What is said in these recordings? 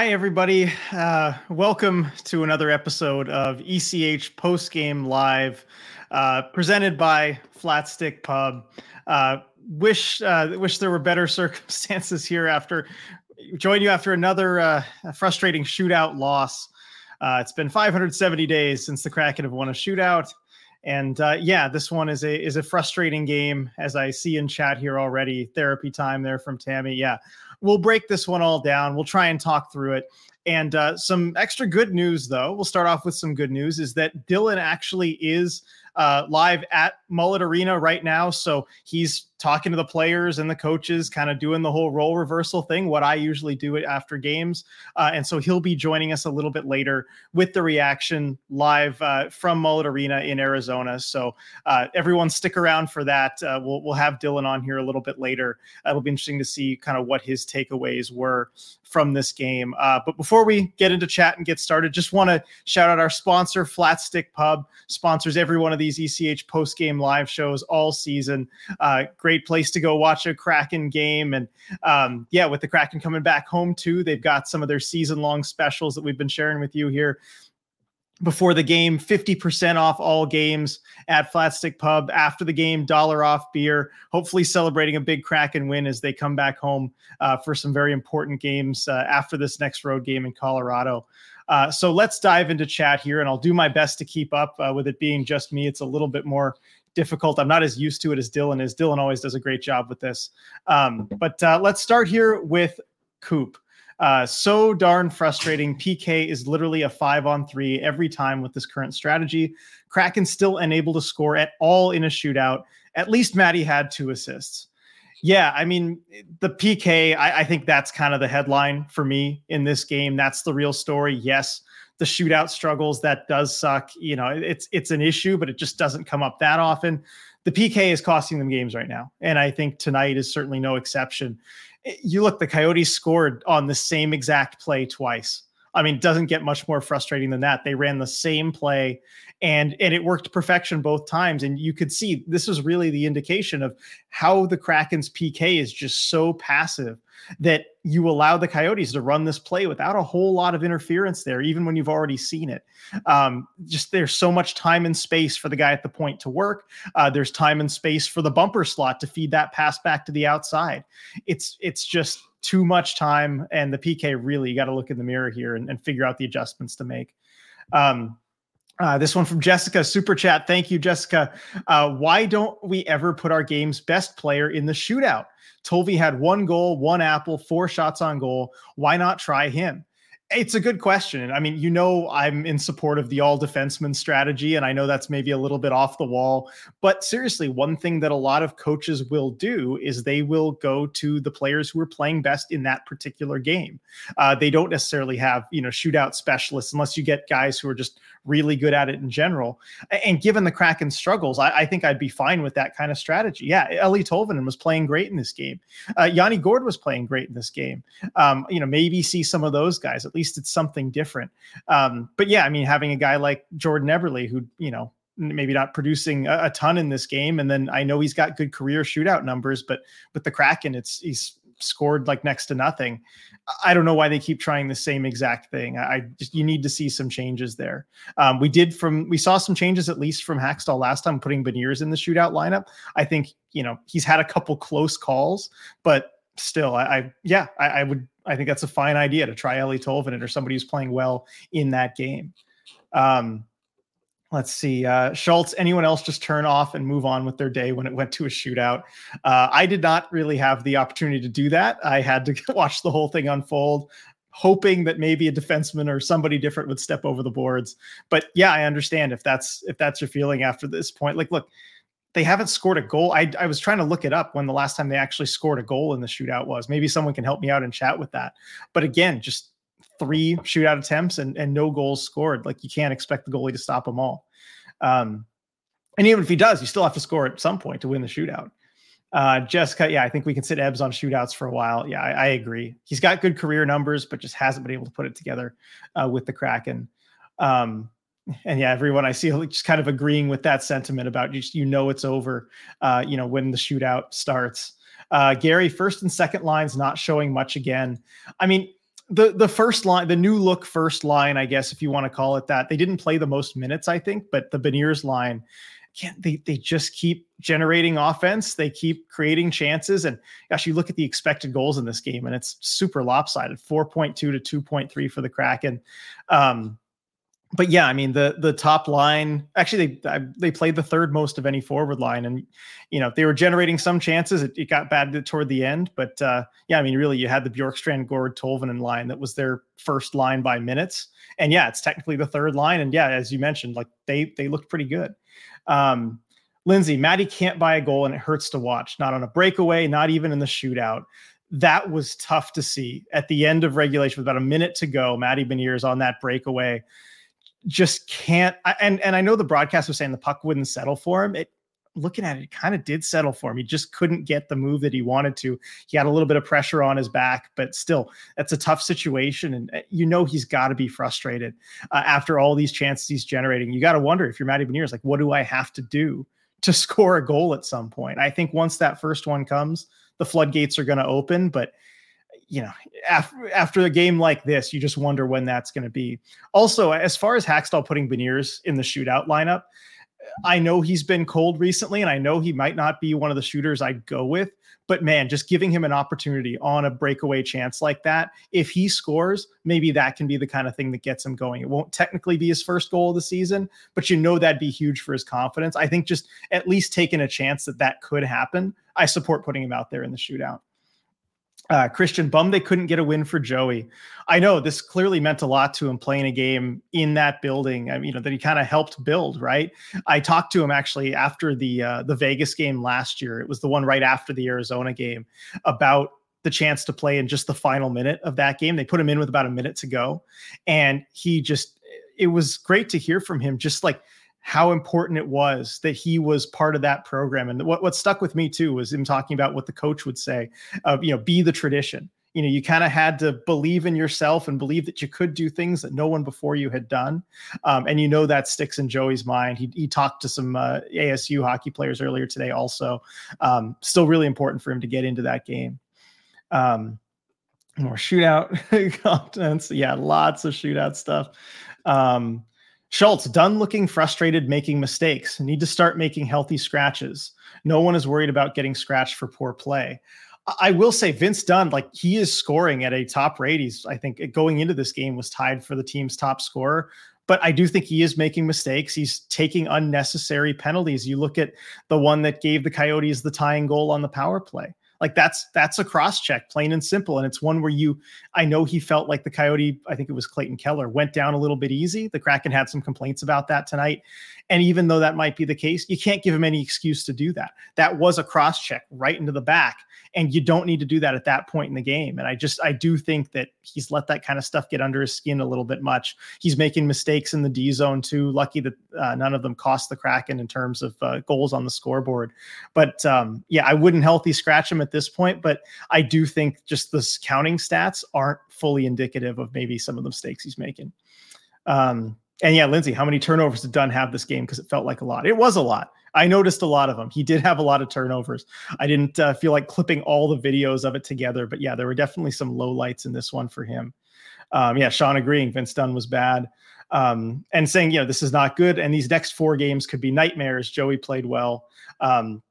Hi, everybody. Uh, welcome to another episode of ECH Post Game Live, uh, presented by Flatstick Pub. Uh, wish uh, wish there were better circumstances here. After join you after another uh, frustrating shootout loss. Uh, it's been 570 days since the Kraken have won a shootout, and yeah, this one is a is a frustrating game. As I see in chat here already, therapy time there from Tammy. Yeah we'll break this one all down. We'll try and talk through it. And uh, some extra good news, though. We'll start off with some good news is that Dylan actually is uh, live at Mullet Arena right now. So he's talking to the players and the coaches, kind of doing the whole role reversal thing, what I usually do after games. Uh, and so he'll be joining us a little bit later with the reaction live uh, from Mullet Arena in Arizona. So uh, everyone stick around for that. Uh, we'll, we'll have Dylan on here a little bit later. It'll be interesting to see kind of what his takeaways were from this game. Uh, but before we get into chat and get started, just want to shout out our sponsor, Flatstick Pub, sponsors every one of these ECH post game live shows all season. Uh, great place to go watch a Kraken game. And um, yeah, with the Kraken coming back home too, they've got some of their season long specials that we've been sharing with you here before the game 50% off all games at flatstick pub after the game dollar off beer hopefully celebrating a big kraken win as they come back home uh, for some very important games uh, after this next road game in colorado uh, so let's dive into chat here and i'll do my best to keep up uh, with it being just me it's a little bit more difficult i'm not as used to it as dylan is dylan always does a great job with this um, but uh, let's start here with coop uh, so darn frustrating. PK is literally a five on three every time with this current strategy. Kraken still unable to score at all in a shootout. At least Matty had two assists. Yeah, I mean, the PK, I, I think that's kind of the headline for me in this game. That's the real story. Yes, the shootout struggles, that does suck. You know, it's it's an issue, but it just doesn't come up that often. The PK is costing them games right now. And I think tonight is certainly no exception eh, you look, the Coyotes scored on the same exact play twice. I mean, doesn't get much more frustrating than that. They ran the same play and and it worked perfection both times. And you could see this was really the indication of how the Kraken's PK is just so passive that you allow the Coyotes to run this play without a whole lot of interference there, even when you've already seen it. Um, just there's so much time and space for the guy at the point to work. Uh, there's time and space for the bumper slot to feed that pass back to the outside. It's it's just too much time, and the PK really you got to look in the mirror here and, and, figure out the adjustments to make. Um, uh, this one from Jessica, super chat. Thank you, Jessica. Uh, why don't we ever put our game's best player in the shootout? Tovey had one goal, one apple, four shots on goal. Why not try him? It's a good question. I mean, you know, I'm in support of the all defenseman strategy, and I know that's maybe a little bit off the wall. But seriously, one thing that a lot of coaches will do is they will go to the players who are playing best in that particular game. Uh, they don't necessarily have, you know, shootout specialists unless you get guys who are just really good at it in general. And given the Kraken struggles, I, I think I'd be fine with that kind of strategy. Yeah, Eeli Tolvanen was playing great in this game. Uh, Yanni Gourde was playing great in this game. Um, you know, maybe see some of those guys. At least it's something different. Um, but yeah, I mean, having a guy like Jordan Eberle, who you know maybe not producing a, a, ton in this game. And then I know he's got good career shootout numbers, but with the Kraken, it's he's scored like next to nothing. I don't know why they keep trying the same exact thing. I just you need to see some changes there. Um, we did from we saw some changes at least from Hakstol last time putting Beniers in the shootout lineup. I think you know he's had a couple close calls, but still, I, I yeah, I, I, would I think that's a fine idea to try Eeli Tolvanen or somebody who's playing well in that game. Um, Let's see. Uh, Schultz, anyone else just turn off and move on with their day when it went to a shootout? Uh, I did not really have the opportunity to do that. I had to watch the whole thing unfold, hoping that maybe a defenseman or somebody different would step over the boards. But yeah, I understand if that's if that's your feeling after this point. Like, look, they haven't scored a goal. I, I was trying to look it up when the last time they actually scored a goal in the shootout was. Maybe someone can help me out and chat with that. But again, just three shootout attempts and, and no goals scored. Like you can't expect the goalie to stop them all. Um, and even if he does, you still have to score at some point to win the shootout. Uh, Jessica, yeah, I think we can sit Ebbs on shootouts for a while. Yeah, I, I, agree. He's got good career numbers, but just hasn't been able to put it together uh, with the Kraken. Um, and yeah, everyone I see just kind of agreeing with that sentiment about just you know it's over. Uh, you know when the shootout starts. Uh, Gary, first and second lines not showing much again. I mean, the the first line, the new look first line, I guess if you want to call it that. They didn't play the most minutes, I think, but the Beniers line, can't they they just keep generating offense. They keep creating chances. And gosh, you look at the expected goals in this game, and it's super lopsided: 4.2 to 2.3 for the Kraken. Um, but yeah, I mean the the top line actually they they played the third most of any forward line, and you know they were generating some chances. It, it got bad toward the end, but uh, yeah, I mean really you had the Bjorkstrand, Gourde, Tolvanen line that was their first line by minutes, and yeah, it's technically the third line, and yeah, as you mentioned, like they they looked pretty good. Um, Lindsay, Matty can't buy a goal, and it hurts to watch. Not on a breakaway, not even in the shootout that was tough to see at the end of regulation with about a minute to go. Matty Beniers on that breakaway just can't. And and I know the broadcast was saying the puck wouldn't settle for him. It looking at it, it kind of did settle for him. He just couldn't get the move that he wanted to. He had a little bit of pressure on his back, but still, that's a tough situation. And uh, you know he's got to be frustrated uh, after all these chances he's generating. You got to wonder if you're Matty Beniers, like, what do I have to do to score a goal at some point? I think once that first one comes, the floodgates are going to open. But you know, after after a game like this, you just wonder when that's going to be. Also, as far as Hakstol putting Beniers in the shootout lineup, I know he's been cold recently, and I know he might not be one of the shooters I'd go with. But man, just giving him an opportunity on a breakaway chance like that, if he scores, maybe that can be the kind of thing that gets him going. It won't technically be his first goal of the season, but you know that'd be huge for his confidence. I think just at least taking a chance that that could happen, I support putting him out there in the shootout. Uh, Christian bum they couldn't get a win for Joey. I know this clearly meant a lot to him playing a game in that building. I mean, you know that he kind of helped build. Right. I talked to him actually after the uh, the Vegas game last year. It was the one right after the Arizona game about the chance to play in just the final minute of that game. They put him in with about a minute to go, and he just it was great to hear from him. Just like how important it was that he was part of that program. And what, what stuck with me too was him talking about what the coach would say of, you know, be the tradition. You know, you kind of had to believe in yourself and believe that you could do things that no one before you had done. Um, and you know that sticks in Joey's mind. He, he talked to some uh, ASU hockey players earlier today, also. Um, still really important for him to get into that game. Um, more shootout contents. Yeah, lots of shootout stuff. Um, Schultz, Dunn looking frustrated, making mistakes. Need to start making healthy scratches. No one is worried about getting scratched for poor play. I will say Vince Dunn, like he is scoring at a top rate. He's, I think, going into this game was tied for the team's top scorer. But I do think he is making mistakes. He's taking unnecessary penalties. You look at the one that gave the Coyotes the tying goal on the power play. Like that's that's a cross check, plain and simple. And it's one where you, I know he felt like the Coyote, I think it was Clayton Keller, went down a little bit easy. The Kraken had some complaints about that tonight. And even though that might be the case, you can't give him any excuse to do that. That was a cross check right into the back. And you don't need to do that at that point in the game. And I just, I do think that he's let that kind of stuff get under his skin a little bit much. He's making mistakes in the D zone too. Lucky that uh, none of them cost the Kraken in terms of uh, goals on the scoreboard. But um, yeah, I wouldn't healthy scratch him at this point. But I do think just the counting stats aren't fully indicative of maybe some of the mistakes he's making. Um, and yeah, Lindsay, how many turnovers did Dunn have this game? Because it felt like a lot. It was a lot. I noticed a lot of them. He did have a lot of turnovers. I didn't uh, feel like clipping all the videos of it together, but yeah, there were definitely some low lights in this one for him. Um, yeah, Sean agreeing Vince Dunn was bad. Um, and saying, you know, this is not good. And these next four games could be nightmares. Joey played well. Um,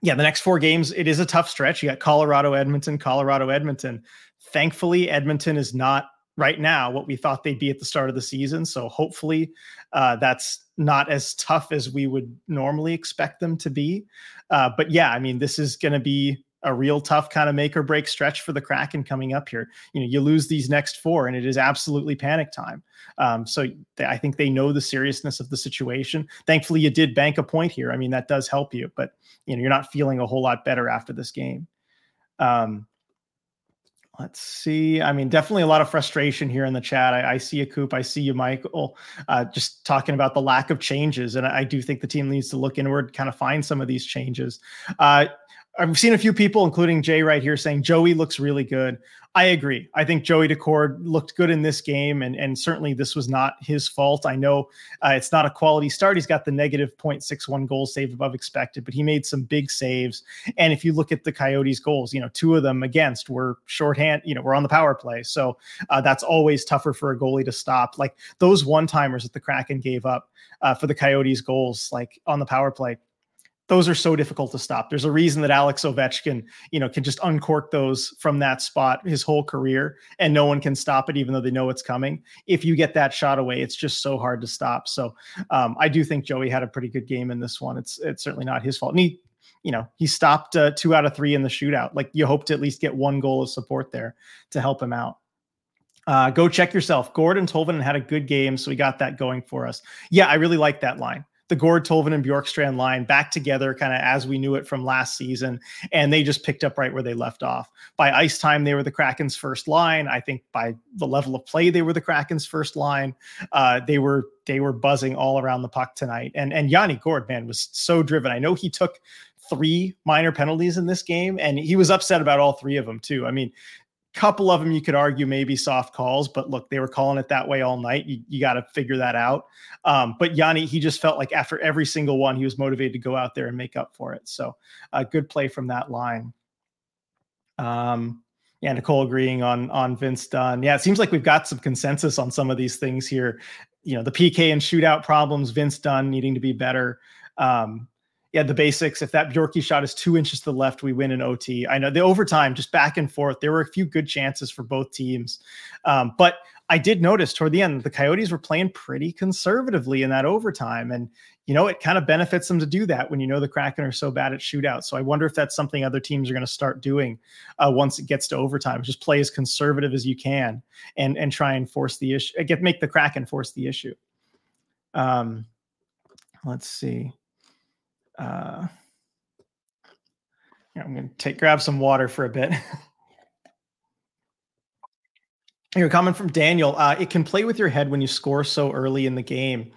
yeah, the next four games, it is a tough stretch. You got Colorado, Edmonton, Colorado, Edmonton. Thankfully, Edmonton is not right now what we thought they'd be at the start of the season. So hopefully uh, that's not as tough as we would normally expect them to be. Uh, but yeah, I mean, this is going to be a real tough kind of make or break stretch for the Kraken coming up here. You know, you lose these next four, and it is absolutely panic time. Um, so I think they know the seriousness of the situation. Thankfully, you did bank a point here. I mean, that does help you, but you know, you're not feeling a whole lot better after this game. Um, Let's see. I mean, definitely a lot of frustration here in the chat. I, I see a Coop. I see you, Michael, uh, just talking about the lack of changes. And I do think the team needs to look inward, kind of find some of these changes. Uh, I've seen a few people, including Jay right here, saying Joey looks really good. I agree. I think Joey Daccord looked good in this game, and and certainly this was not his fault. I know uh, it's not a quality start. He's got the negative 0.61 goals saved above expected, but he made some big saves. And if you look at the Coyotes' goals, you know, two of them against were shorthand. You know, were on the power play, so uh, that's always tougher for a goalie to stop. Like those one timers that the Kraken gave up uh, for the Coyotes' goals, like on the power play those are so difficult to stop. There's a reason that Alex Ovechkin, you know, can just uncork those from that spot his whole career, and no one can stop it, even though they know it's coming. If you get that shot away, it's just so hard to stop. So um, I do think Joey had a pretty good game in this one. It's it's certainly not his fault. And he, you know, he stopped uh, two out of three in the shootout. Like you hope to at least get one goal of support there to help him out. Uh, go check yourself. Gordon Tolvanen had a good game, so we got that going for us. Yeah, I really like that line the Gourde, Tolvanen, and Bjorkstrand line back together, kind of as we knew it from last season, and they just picked up right where they left off. By ice time, they were the Kraken's first line. I think by the level of play, they were the Kraken's first line. Uh, they were they were buzzing all around the puck tonight, and and Yanni Gourde, man, was so driven. I know he took three minor penalties in this game, and he was upset about all three of them too. I mean, couple of them you could argue maybe soft calls, but look, they were calling it that way all night. You, you got to figure that out. Um, but Yanni, he just felt like after every single one, he was motivated to go out there and make up for it. So a uh, good play from that line. Um, yeah, Nicole agreeing on on Vince Dunn. Yeah, it seems like we've got some consensus on some of these things here. You know, the PK and shootout problems, Vince Dunn needing to be better. Um, yeah, the basics. If that Bjorky shot is two inches to the left, we win in OT. I know the overtime, just back and forth. There were a few good chances for both teams, um, but I did notice toward the end the Coyotes were playing pretty conservatively in that overtime, and you know it kind of benefits them to do that when you know the Kraken are so bad at shootouts. So I wonder if that's something other teams are going to start doing uh, once it gets to overtime. Just play as conservative as you can and and try and force the issue. Get make the Kraken force the issue. Um, let's see uh, I'm going to take grab some water for a bit. Here, comment from Daniel. Uh, it can play with your head when you score so early in the game.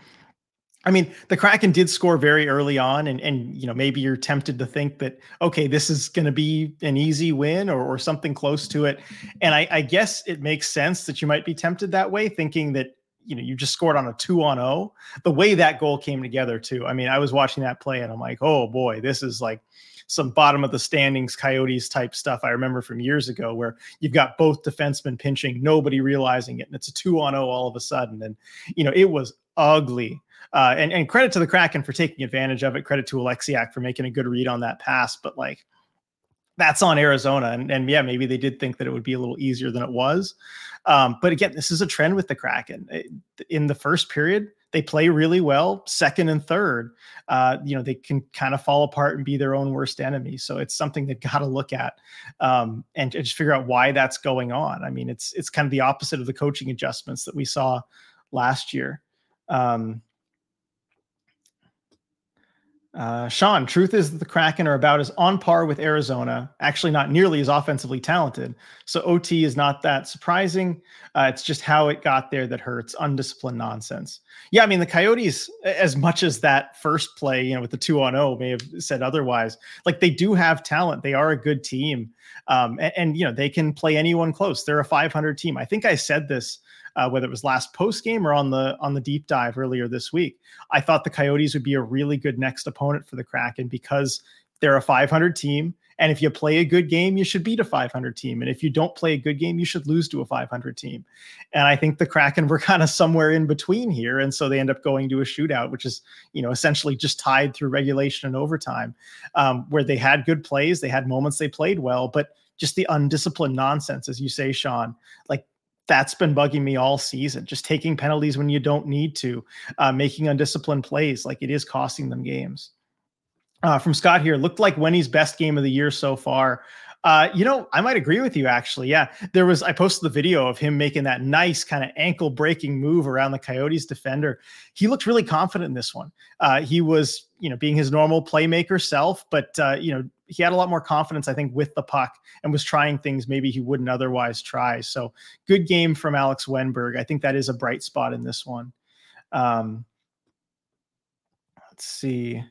I mean, the Kraken did score very early on, and and you know maybe you're tempted to think that okay, this is going to be an easy win or or something close to it, and I, I guess it makes sense that you might be tempted that way, thinking that you know you just scored on a two on oh the way that goal came together too i mean i was watching that play and i'm like oh boy this is like some bottom of the standings coyotes type stuff i remember from years ago where you've got both defensemen pinching nobody realizing it and it's a two on oh all of a sudden and you know it was ugly uh, and, and credit to the kraken for taking advantage of it credit to Oleksiak for making a good read on that pass but like that's on Arizona. And, and yeah, maybe they did think that it would be a little easier than it was. Um, but again, this is a trend with the Kraken. In the first period, they play really well. Second and third, uh, you know, they can kind of fall apart and be their own worst enemy. So it's something they've got to look at um, and, just figure out why that's going on. I mean, it's it's kind of the opposite of the coaching adjustments that we saw last year. Um, uh, Sean, truth is that the Kraken are about as on par with Arizona, actually not nearly as offensively talented. So OT is not that surprising. Uh, it's just how it got there that hurts. Undisciplined nonsense. Yeah, I mean the Coyotes, as much as that first play, you know, with the two on zero, may have said otherwise. Like they do have talent. They are a good team, um, and, and you know they can play anyone close. They're a 500 team. I think I said this uh, whether it was last post game or on the on the deep dive earlier this week. I thought the Coyotes would be a really good next opponent for the Kraken because they're a 500 team. And if you play a good game, you should beat a 500 team. And if you don't play a good game, you should lose to a 500 team. And I think the Kraken were kind of somewhere in between here. And so they end up going to a shootout, which is, you know, essentially just tied through regulation and overtime, um, where they had good plays. They had moments they played well, but just the undisciplined nonsense, as you say, Sean, like that's been bugging me all season. Just taking penalties when you don't need to, uh, making undisciplined plays, like it is costing them games. Uh, from Scott here, looked like Wenny's best game of the year so far. Uh, you know, I might agree with you actually. Yeah, there was I posted the video of him making that nice kind of ankle breaking move around the Coyotes defender. He looked really confident in this one. Uh, he was, you know, being his normal playmaker self, but uh, you know, he had a lot more confidence, I think, with the puck and was trying things maybe he wouldn't otherwise try. So good game from Alex Wennberg. I think that is a bright spot in this one. Um, let's see.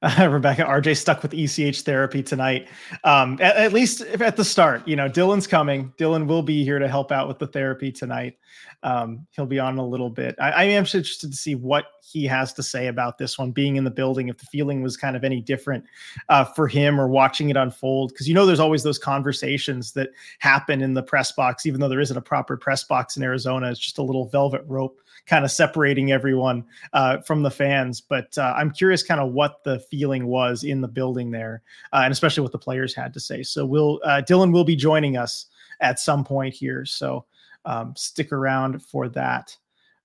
Uh, Rebecca, RJ stuck with ECH therapy tonight. Um, at, at, least at the start, you know, Dylan's coming. Dylan will be here to help out with the therapy tonight. Um, he'll be on a little bit. I, I, am interested to see what he has to say about this one being in the building, if the feeling was kind of any different uh, for him or watching it unfold. Because you know, there's always those conversations that happen in the press box, even though there isn't a proper press box in Arizona. It's just a little velvet rope kind of separating everyone uh, from the fans. But uh, I'm curious, kind of what the feeling was in the building there, uh, and especially what the players had to say. So we'll uh, Dylan will be joining us at some point here. So um, stick around for that.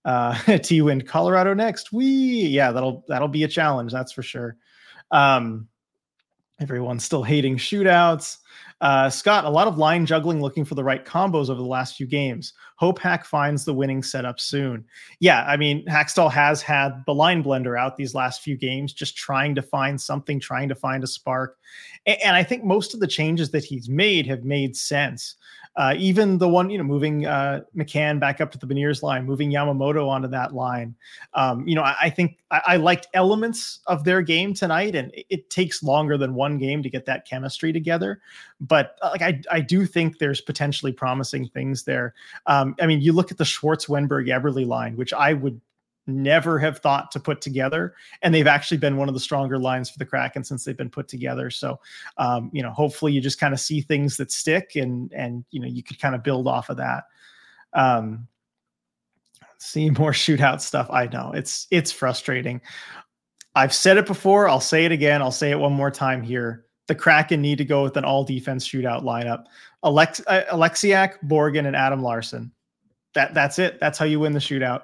Uh, T win Colorado next. We yeah, that'll that'll be a challenge. That's for sure. Um, everyone's still hating shootouts. Uh, Scott, a lot of line juggling looking for the right combos over the last few games. Hope Hack finds the winning setup soon. Yeah, I mean, Hakstol has had the line blender out these last few games, just trying to find something, trying to find a spark. And, and I think most of the changes that he's made have made sense. Uh, even the one, you know, moving uh, McCann back up to the Beniers line, moving Yamamoto onto that line. Um, you know, I, I think I, I, liked elements of their game tonight, and it, it, takes longer than one game to get that chemistry together. But uh, like, I, I do think there's potentially promising things there. Um, I mean, you look at the Schwartz, Wennberg, Eberle line, which I would never have thought to put together. And they've actually been one of the stronger lines for the kraken since they've been put together. So um, you know hopefully you just kind of see things that stick and and you know you could kind of build off of that. Um see more shootout stuff. I know. It's it's frustrating. I've said it before. I'll say it again. I'll say it one more time here. The kraken need to go with an all defense shootout lineup. Alex, uh, Oleksiak borgen and adam Larsson. that that's it. That's how you win the shootout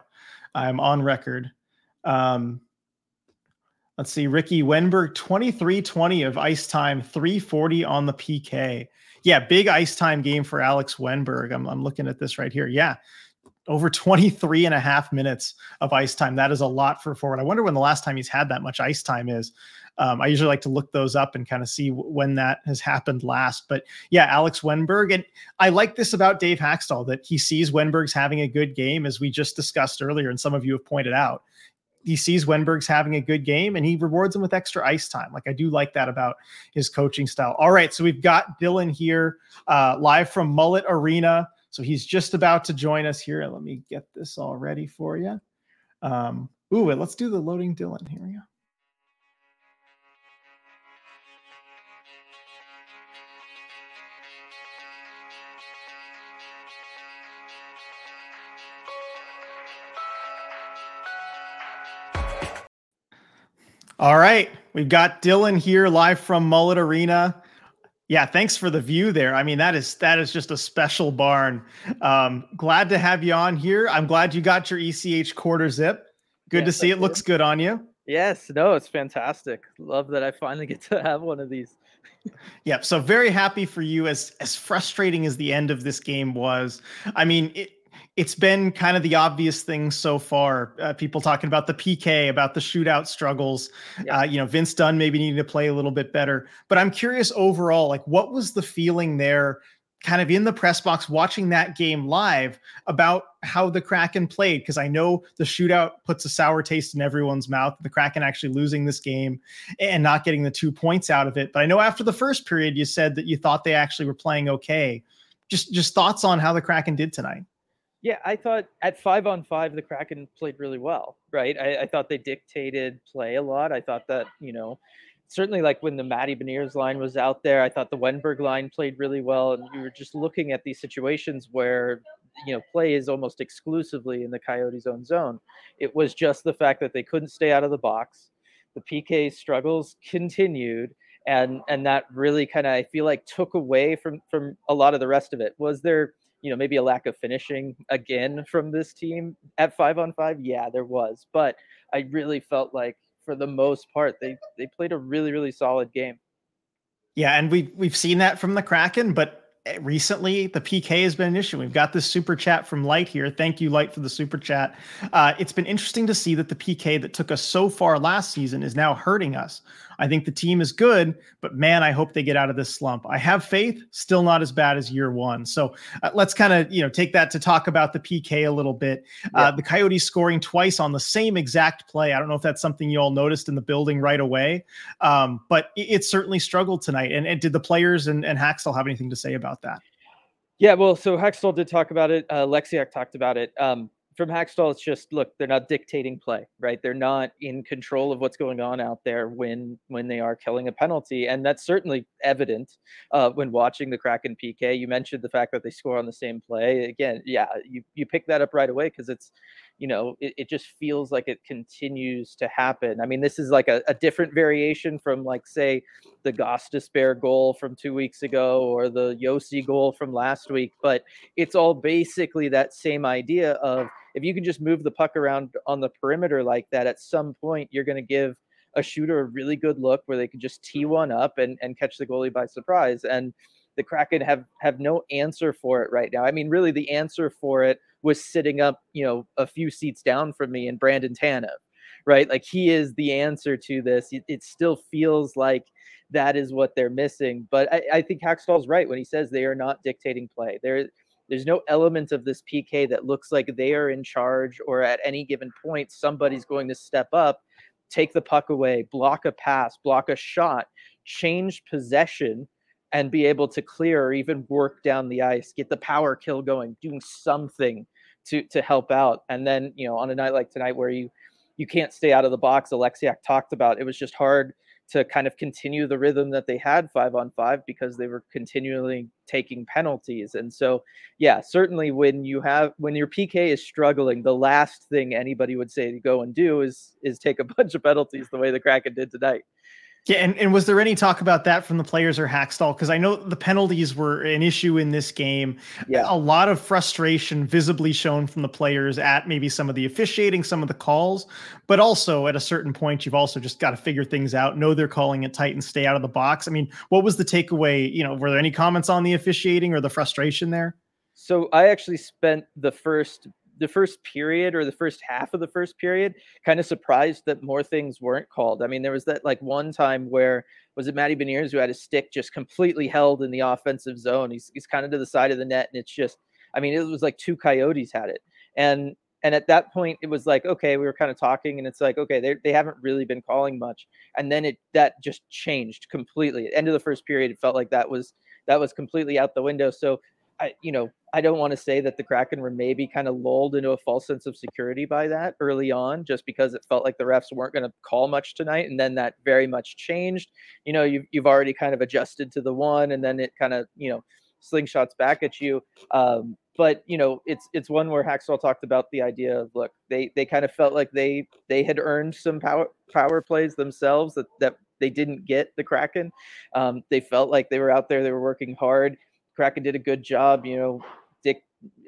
I'm on record. Um, let's see, Ricky Wennberg, 23 20 of ice time, 340 on the PK. Yeah, big ice time game for Alex Wennberg. I'm, I'm looking at this right here. Yeah, over 23 and a half minutes of ice time. That is a lot for forward. I wonder when the last time he's had that much ice time is. Um, I usually like to look those up and kind of see w- when that has happened last. But yeah, Alex Wennberg. And I like this about Dave Hakstol that he sees Wennberg's having a good game, as we just discussed earlier, and some of you have pointed out. He sees Wennberg's having a good game and he rewards him with extra ice time. Like I do like that about his coaching style. All right, so we've got Dylan here uh, live from Mullet Arena. So he's just about to join us here. Let me get this all ready for you. Um, ooh, let's do the loading Dylan. Here we go. All right. We've got Dylan here live from Mullet Arena. Yeah, thanks for the view there. I mean, that is that is just a special barn. Um, glad to have you on here. I'm glad you got your ECH quarter zip. Good yes, to see it. Looks good on you. Yes, no, it's fantastic. Love that I finally get to have one of these. yep. So very happy for you. As as frustrating as the end of this game was, I mean, it, it's been kind of the obvious thing so far. Uh, people talking about the PK, about the shootout struggles. Yeah. Uh, you know, Vince Dunn maybe needing to play a little bit better. But I'm curious overall, like, what was the feeling there, kind of in the press box, watching that game live about how the Kraken played? Because I know the shootout puts a sour taste in everyone's mouth. The Kraken actually losing this game and not getting the two points out of it. But I know after the first period, you said that you thought they actually were playing okay. Just, just thoughts on how the Kraken did tonight. Yeah, I thought at five on five, the Kraken played really well, right? I, I, thought they dictated play a lot. I thought that, you know, certainly like when the Matty Beniers line was out there, I thought the Wennberg line played really well. And you were just looking at these situations where, you know, play is almost exclusively in the Coyotes' own zone. It was just the fact that they couldn't stay out of the box. The PK struggles continued. And, and that really kind of I feel like took away from from a lot of the rest of it. Was there you know maybe a lack of finishing again from this team at five on five? Yeah there was but i really felt like for the most part they they played a really really solid game. Yeah and we we've seen that from the kraken but eh, recently the pk has been an issue. We've got this super chat from light here. Thank you light for the super chat. Uh, it's been interesting to see that the pk that took us so far last season is now hurting us I think the team is good, but man, I hope they get out of this slump. I have faith, still not as bad as year one. So uh, let's kind of you know take that to talk about the PK a little bit. Yeah. Uh, the Coyotes scoring twice on the same exact play. I don't know if that's something you all noticed in the building right away, um, but it, it, certainly struggled tonight. And, and did the players and, and Hakstol have anything to say about that? Yeah, well, so Hakstol did talk about it. Uh, Lexiak talked about it. Um, from Hakstol, it's just look, they're not dictating play, right? They're not in control of what's going on out there when when they are killing a penalty, and that's certainly evident uh, when watching the Kraken PK. You mentioned the fact that they score on the same play. Again, yeah, you you pick that up right away because it's you know, it, it just feels like it continues to happen. I mean, this is like a, a different variation from like say the Gostisbehere goal from two weeks ago or the Josi goal from last week, but it's all basically that same idea of if you can just move the puck around on the perimeter like that, at some point you're going to give a shooter a really good look where they can just tee one up and, and catch the goalie by surprise. And the Kraken have have no answer for it right now. I mean, really, the answer for it was sitting up, you know, a few seats down from me and Brandon Tanev, right? Like he is the answer to this. It, it still feels like that is what they're missing. But I, I think Hakstol's right when he says they are not dictating play. There, there's no element of this PK that looks like they are in charge or at any given point somebody's going to step up, take the puck away, block a pass, block a shot, change possession and be able to clear or even work down the ice, get the power kill going, doing something to to help out. And then, you know, on a night like tonight where you you can't stay out of the box, Oleksiak talked about it was just hard to kind of continue the rhythm that they had five on five because they were continually taking penalties. And so, yeah, certainly when you have when your PK is struggling, the last thing anybody would say to go and do is is take a bunch of penalties the way the Kraken did tonight. Yeah, and, and was there any talk about that from the players or Hakstol? Because I know the penalties were an issue in this game. Yeah. A lot of frustration visibly shown from the players at maybe some of the officiating, some of the calls, but also at a certain point, you've also just got to figure things out, know they're calling it tight and stay out of the box. I mean, what was the takeaway? You know, were there any comments on the officiating or the frustration there? So I actually spent the first the first period or the first half of the first period kind of surprised that more things weren't called. I mean, there was that like one time where was it Matty Beniers who had his stick just completely held in the offensive zone. He's he's kind of to the side of the net, and it's just, I mean, it was like two coyotes had it, and and at that point it was like okay we were kind of talking and it's like okay they, they haven't really been calling much and then it that just changed completely at end of the first period it felt like that was that was completely out the window so I, you know, I don't want to say that the Kraken were maybe kind of lulled into a false sense of security by that early on, just because it felt like the refs weren't going to call much tonight, and then that very much changed. You know, you've you've already kind of adjusted to the one, and then it kind of you know slingshots back at you. Um, but you know, it's it's one where Hakstol talked about the idea of look, they they kind of felt like they they had earned some power power plays themselves that that they didn't get the Kraken. Um, they felt like they were out there, they were working hard. Kraken did a good job. You know,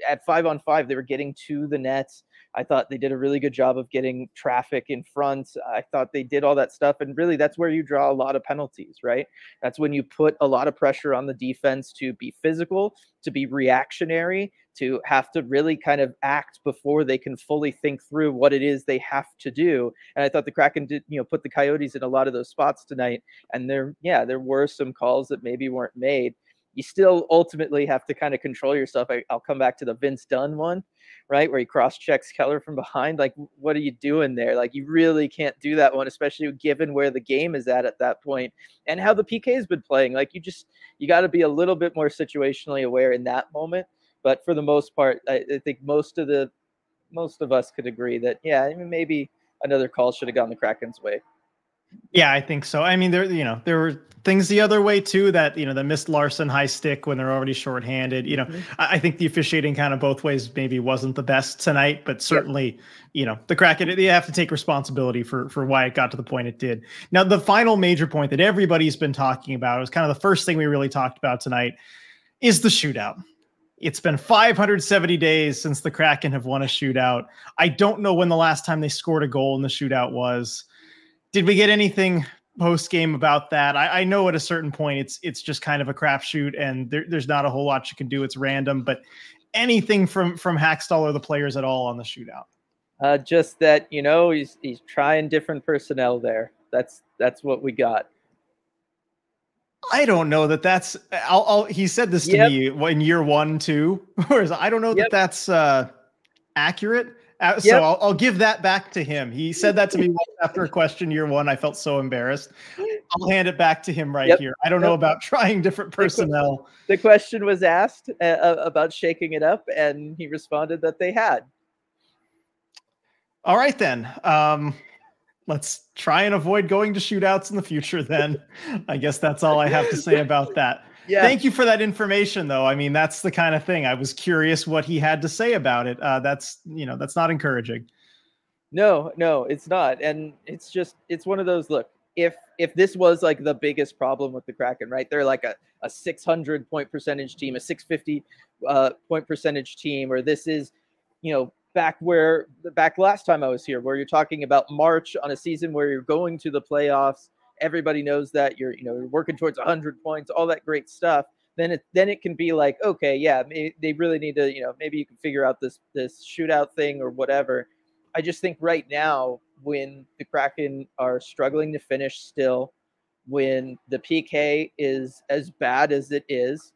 at five on five, they were getting to the net. I thought they did a really good job of getting traffic in front. I thought they did all that stuff. And really, that's where you draw a lot of penalties, right? That's when you put a lot of pressure on the defense to be physical, to be reactionary, to have to really kind of act before they can fully think through what it is they have to do. And I thought the Kraken did, you know, put the Coyotes in a lot of those spots tonight. And there, yeah, there were some calls that maybe weren't made you still ultimately have to kind of control yourself. I, will come back to the Vince Dunn one, right, where he cross checks Keller from behind. Like, what are you doing there? Like, you really can't do that one, especially given where the game is at at that point and how the PK has been playing. Like, you just you got to be a little bit more situationally aware in that moment. But for the most part, I, I think most of the most of us could agree that yeah, maybe another call should have gone the Kraken's way. Yeah, I think so. I mean, there, you know, there were things the other way too that you know the missed Larsson high stick when they're already shorthanded. You know, mm-hmm. I, I, think the officiating kind of both ways maybe wasn't the best tonight, but certainly, yep. you know, the Kraken they have to take responsibility for for why it got to the point it did. Now, the final major point that everybody's been talking about was kind of the first thing we really talked about tonight is the shootout. It's been 570 days since the Kraken have won a shootout. I don't know when the last time they scored a goal in the shootout was. Did we get anything post game about that? I, I, know at a certain point it's it's just kind of a crapshoot, and there, there's not a whole lot you can do. It's random, but anything from from Hakstol or the players at all on the shootout? Uh, just that you know he's he's trying different personnel there, That's that's what we got. I don't know that that's. I'll, I'll he said this to yep. me in year one too. Whereas I don't know yep. that that's uh, accurate. Uh, so yep. I'll, I'll, give that back to him. He said that to me after a question year one. I felt so embarrassed. I'll hand it back to him right yep. here. I don't yep. know about trying different personnel. The question was asked uh, uh, about shaking it up, and he responded that they had. All right, then. Um, let's try and avoid going to shootouts in the future then. I guess that's all I have to say about that. Yeah. Thank you for that information, though. I mean, that's the kind of thing I was curious what he had to say about it. Uh, that's you know, that's not encouraging. No, no, it's not, and it's just it's one of those. Look, if if this was like the biggest problem with the Kraken, right? They're like a a 600 point percentage team, a 650 uh, point percentage team, or this is, you know, back where back last time I was here, where you're talking about March on a season where you're going to the playoffs everybody knows that you're you know you're working towards 100 points all that great stuff then it then it can be like okay yeah they really need to you know maybe you can figure out this this shootout thing or whatever. I just think right now when the kraken are struggling to finish still when the pk is as bad as it is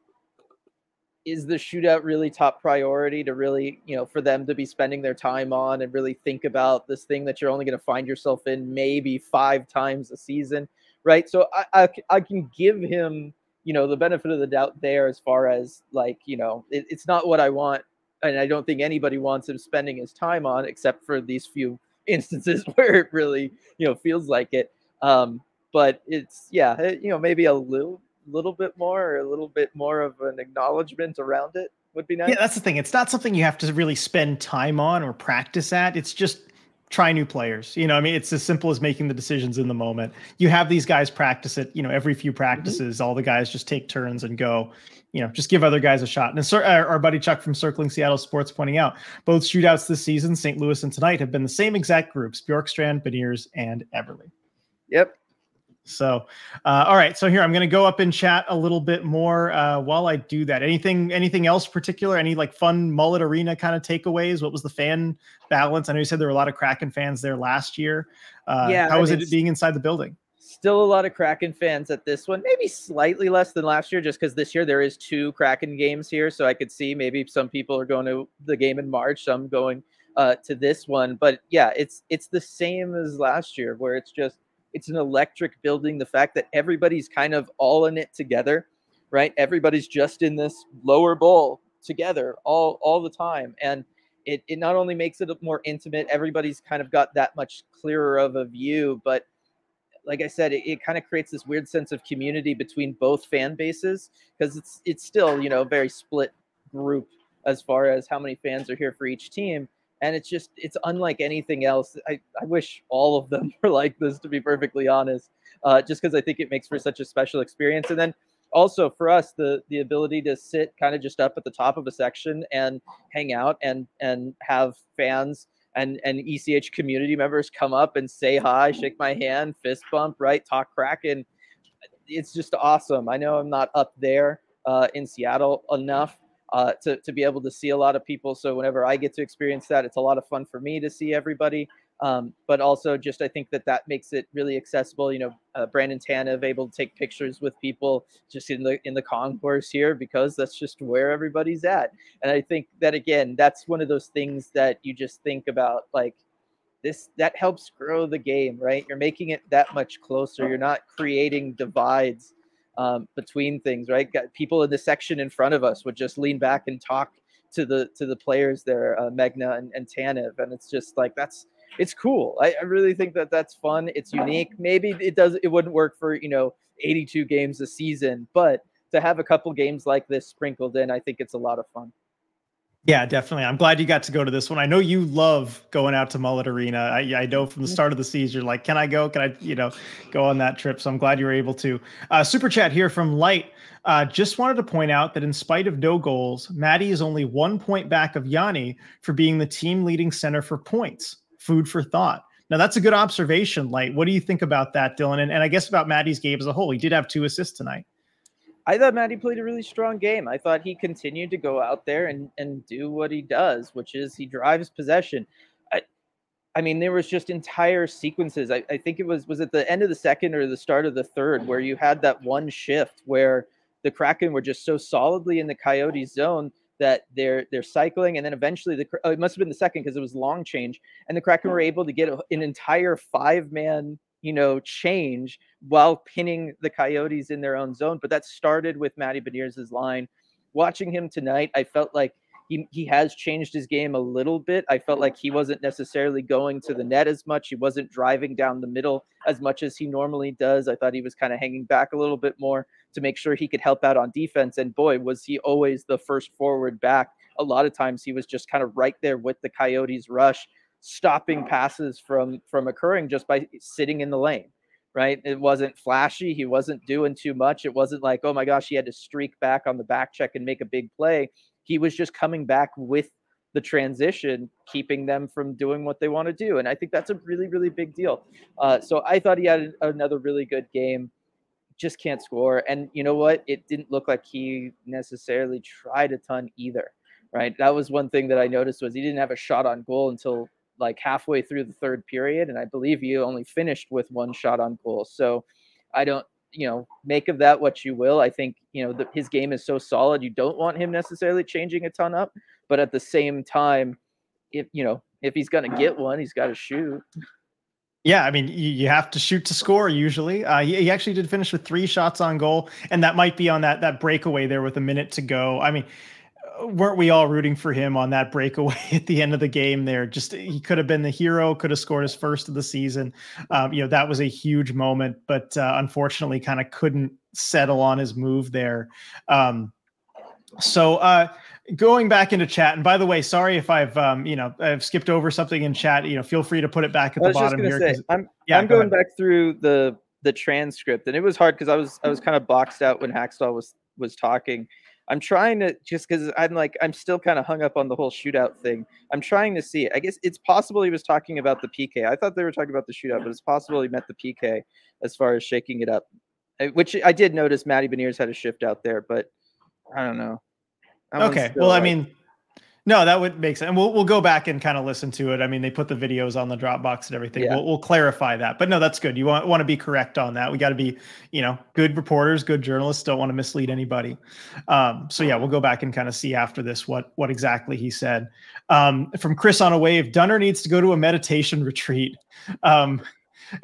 is the shootout really top priority to really you know for them to be spending their time on and really think about this thing that you're only going to find yourself in maybe five times a season right? So I, I, I can give him you know the benefit of the doubt there as far as like you know it, it's not what i want and i don't think anybody wants him spending his time on except for these few instances where it really you know feels like it. Um but it's yeah it, you know maybe a little little bit more or a little bit more of an acknowledgement around it would be nice. Yeah, that's the thing. It's not something you have to really spend time on or practice at. It's just try new players. You know, I mean, it's as simple as making the decisions in the moment. You have these guys practice it, you know, every few mm-hmm. practices, mm-hmm. all the guys just take turns and go, you know, just give other guys a shot. And our buddy Chuck from Circling Seattle Sports pointing out both shootouts this season, St. Louis and tonight, have been the same exact groups Bjorkstrand, Beniers, and Eberle. Yep. So, uh, all right. So here I'm going to go up in chat a little bit more uh, while I do that. Anything, anything else particular? Any like fun Mullet Arena kind of takeaways? What was the fan balance? I know you said there were a lot of Kraken fans there last year. Uh, yeah. How was it being inside the building? Still a lot of Kraken fans at this one. Maybe slightly less than last year, just because this year there is two Kraken games here, so I could see maybe some people are going to the game in March, some going uh, to this one. But yeah, it's it's the same as last year, where it's just it's an electric building. The fact that everybody's kind of all in it together, right? Everybody's just in this lower bowl together all all the time, and it it not only makes it more intimate. Everybody's kind of got that much clearer of a view, but like I said, it, it kind of creates this weird sense of community between both fan bases because it's it's still you know very split group as far as how many fans are here for each team and it's just it's unlike anything else. I, I wish all of them were like this to be perfectly honest, uh, just because I think it makes for such a special experience. And then also for us, the the ability to sit kind of just up at the top of a section and hang out and and have fans and and ECH community members come up and say hi, shake my hand, fist bump, right, talk Kraken. It's just awesome. I know I'm not up there uh, in Seattle enough uh, to, to be able to see a lot of people. So whenever I get to experience that, it's a lot of fun for me to see everybody. Um, but also just I think that that makes it really accessible. You know, uh, Brandon Tanev able to take pictures with people just in the in the concourse here because that's just where everybody's at. And I think that again, that's one of those things that you just think about like this that helps grow the game, right? You're making it that much closer. You're not creating divides um, between things, right? Got people in the section in front of us would just lean back and talk to the to the players there, uh, Megna and, and Tanev, and it's just like that's it's cool. I, I, really think that that's fun. It's unique. Maybe it does it wouldn't work for you know 82 games a season, but to have a couple games like this sprinkled in, I think it's a lot of fun. Yeah, definitely. I'm glad you got to go to this one. I know you love going out to Mullet Arena. I, I know from the start of the season, you're like, can I go? Can I, you know, go on that trip? So I'm glad you were able to. Uh, super chat here from Light. Uh, just wanted to point out that in spite of no goals, Matty is only one point back of Yanni for being the team leading center for points. Food for thought. Now that's a good observation, Light. What do you think about that, Dylan? And, and I guess about Matty's game as a whole. He did have two assists tonight. I thought Matty played a really strong game. I thought he continued to go out there and, and do what he does, which is he drives possession. I, I mean, there was just entire sequences. I, I think it was was at the end of the second or the start of the third where you had that one shift where the Kraken were just so solidly in the Coyotes zone that they're they're cycling, and then eventually the oh, it must have been the second because it was long change, and the Kraken were able to get an entire five man you know change while pinning the Coyotes in their own zone. But that started with Matty Beniers' line. Watching him tonight, I felt like he, he has changed his game a little bit. I felt like he wasn't necessarily going to the net as much. He wasn't driving down the middle as much as he normally does. I thought he was kind of hanging back a little bit more to make sure he could help out on defense. And boy, was he always the first forward back. A lot of times he was just kind of right there with the Coyotes rush, stopping passes from from occurring just by sitting in the lane right? It wasn't flashy. He wasn't doing too much. It wasn't like, oh my gosh, he had to streak back on the back check and make a big play he was just coming back with the transition, keeping them from doing what they want to do. And I think that's a really, really big deal. Uh, so I thought he had another really good game. Just can't score. And you know what? It didn't look like he necessarily tried a ton either. Right. That was one thing that I noticed was he didn't have a shot on goal until like halfway through the third period. And I believe you only finished with one shot on goal. So I don't you know, make of that what you will. I think, you know, the, his game is so solid. You don't want him necessarily changing a ton up, but at the same time, if, you know, if he's going to get one, he's got to shoot. Yeah, I mean, you, have to shoot to score usually. Uh, he, he, actually did finish with three shots on goal, and that might be on that that breakaway there with a minute to go. I mean, weren't we all rooting for him on that breakaway at the end of the game there? Just he could have been the hero could have scored his first of the season. Um, you know that was a huge moment but uh, unfortunately kind of couldn't settle on his move there. Um, so uh, going back into chat and by the way sorry if i've um, you know i've skipped over something in chat you know feel free to put it back at the bottom here say, i'm yeah i'm go going ahead. back through the the transcript and it was hard because i was i was kind of boxed out when Hakstol was was talking I'm trying to just because I'm like I'm still kind of hung up on the whole shootout thing. I'm trying to see. I guess it's possible he was talking about the PK. I thought they were talking about the shootout, but it's possible he meant the PK as far as shaking it up. Uh, which I did notice. Matty Beniers had a shift out there, but I don't know. That okay. Well, like, I mean, no, that would make sense. And we'll we'll go back and kind of listen to it. I mean, they put the videos on the Dropbox and everything. Yeah. We'll, we'll clarify that. But no, that's good. You want want to be correct on that. We got to be, you know, good reporters, good journalists. Don't want to mislead anybody. Um, so yeah, we'll go back and kind of see after this what what exactly he said. Um, from Chris on a wave, Dunner needs to go to a meditation retreat. Um,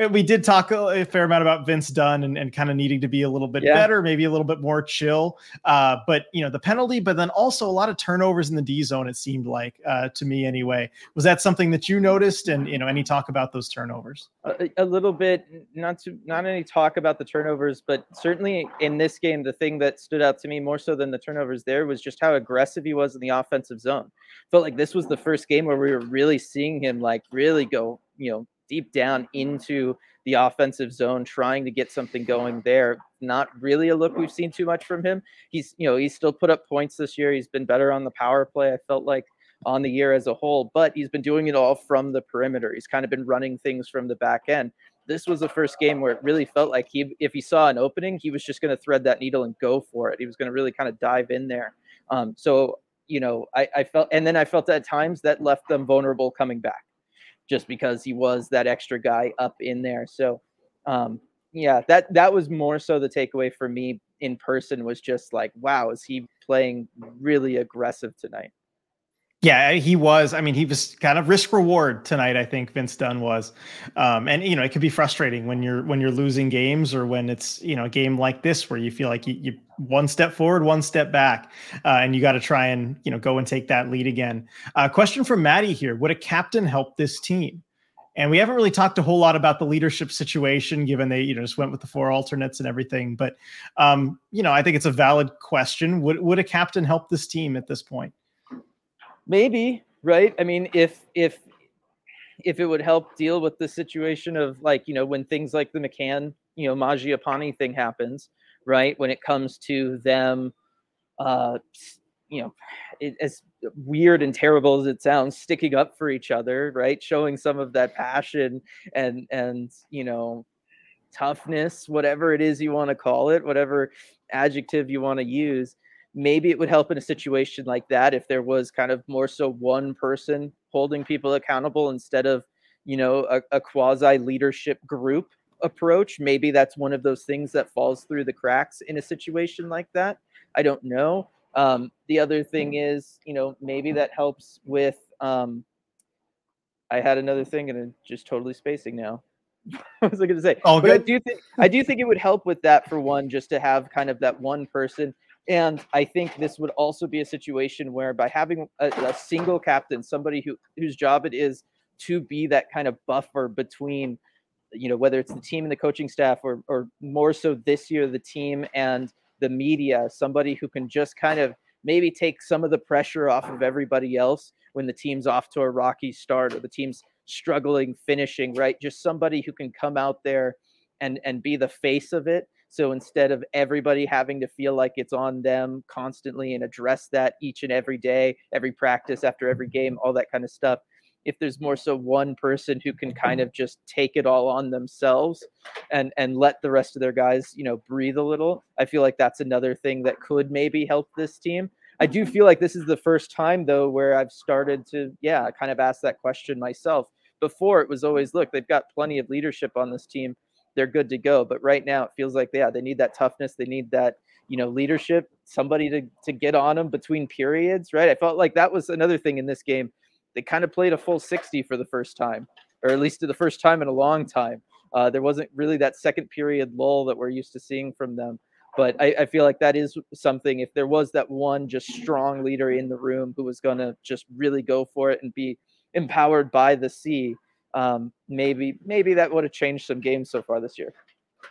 we did talk a fair amount about Vince Dunn and, and kind of needing to be a little bit yeah. better, maybe a little bit more chill. Uh, but you know, the penalty, but then also a lot of turnovers in the D zone. It seemed like uh, to me anyway. Was that something that you noticed? And you know, any talk about those turnovers? A, a little bit, not to not any talk about the turnovers, but certainly in this game, the thing that stood out to me more so than the turnovers there was just how aggressive he was in the offensive zone. Felt like this was the first game where we were really seeing him like really go, you know, deep down into the offensive zone, trying to get something going there. Not really a look we've seen too much from him. He's, you know, he's still put up points this year. He's been better on the power play. I felt like on the year as a whole, but he's been doing it all from the perimeter. He's kind of been running things from the back end. This was the first game where it really felt like he, if he saw an opening, he was just going to thread that needle and go for it. He was going to really kind of dive in there. Um, so, you know, I, I felt, and then I felt at times that left them vulnerable coming back just because he was that extra guy up in there. So, um, yeah, that that was more so the takeaway for me in person was just like, wow, is he playing really aggressive tonight? Yeah, he was. I mean, he was kind of risk reward tonight. I think Vince Dunn was, um, and you know, it can be frustrating when you're when you're losing games or when it's you know a game like this where you feel like you, you one step forward, one step back, uh, and you got to try and you know go and take that lead again. Uh, question from Maddie here: Would a captain help this team? And we haven't really talked a whole lot about the leadership situation, given they you know just went with the four alternates and everything. But um, you know, I think it's a valid question. Would would a captain help this team at this point? Maybe right? I mean if if if it would help deal with the situation of like you know when things like the mccann you know Mangiapane thing happens right? When it comes to them uh you know it, as weird and terrible as it sounds sticking up for each other right? Showing some of that passion and and you know toughness whatever it is you want to call it whatever adjective you want to use maybe it would help in a situation like that if there was kind of more so one person holding people accountable instead of you know, a, a quasi leadership group approach. Maybe that's one of those things that falls through the cracks in a situation like that. I don't know. Um, the other thing is, you know, maybe that helps with. Um, I had another thing and I'm just totally spacing now. what was I going to say? All good. I do think I do think it would help with that for one, just to have kind of that one person. And I think this would also be a situation where by having a, a single captain, somebody who whose job it is to be that kind of buffer between, you know, whether it's the team and the coaching staff, or or more so this year the team and the media, somebody who can just kind of maybe take some of the pressure off of everybody else when the team's off to a rocky start or the team's struggling finishing, right? Just somebody who can come out there and and be the face of it. So instead of everybody having to feel like it's on them constantly and address that each and every day, every practice after every game, all that kind of stuff, if there's more so one person who can kind of just take it all on themselves and and let the rest of their guys you know breathe a little i feel like that's another thing that could maybe help this team. I do mm-hmm. feel like this is the first time though where i've started to yeah kind of ask that question myself. Before it was always look they've got plenty of leadership on this team they're good to go but right now it feels like yeah they need that toughness they need that you know leadership somebody to to get on them between periods right i felt like that was another thing in this game they kind of played a full 60 for the first time, or at least the first time in a long time. Uh, there wasn't really that second period lull that we're used to seeing from them. But I, I feel like that is something. If there was that one just strong leader in the room who was going to just really go for it and be empowered by the sea, um, maybe maybe that would have changed some games so far this year.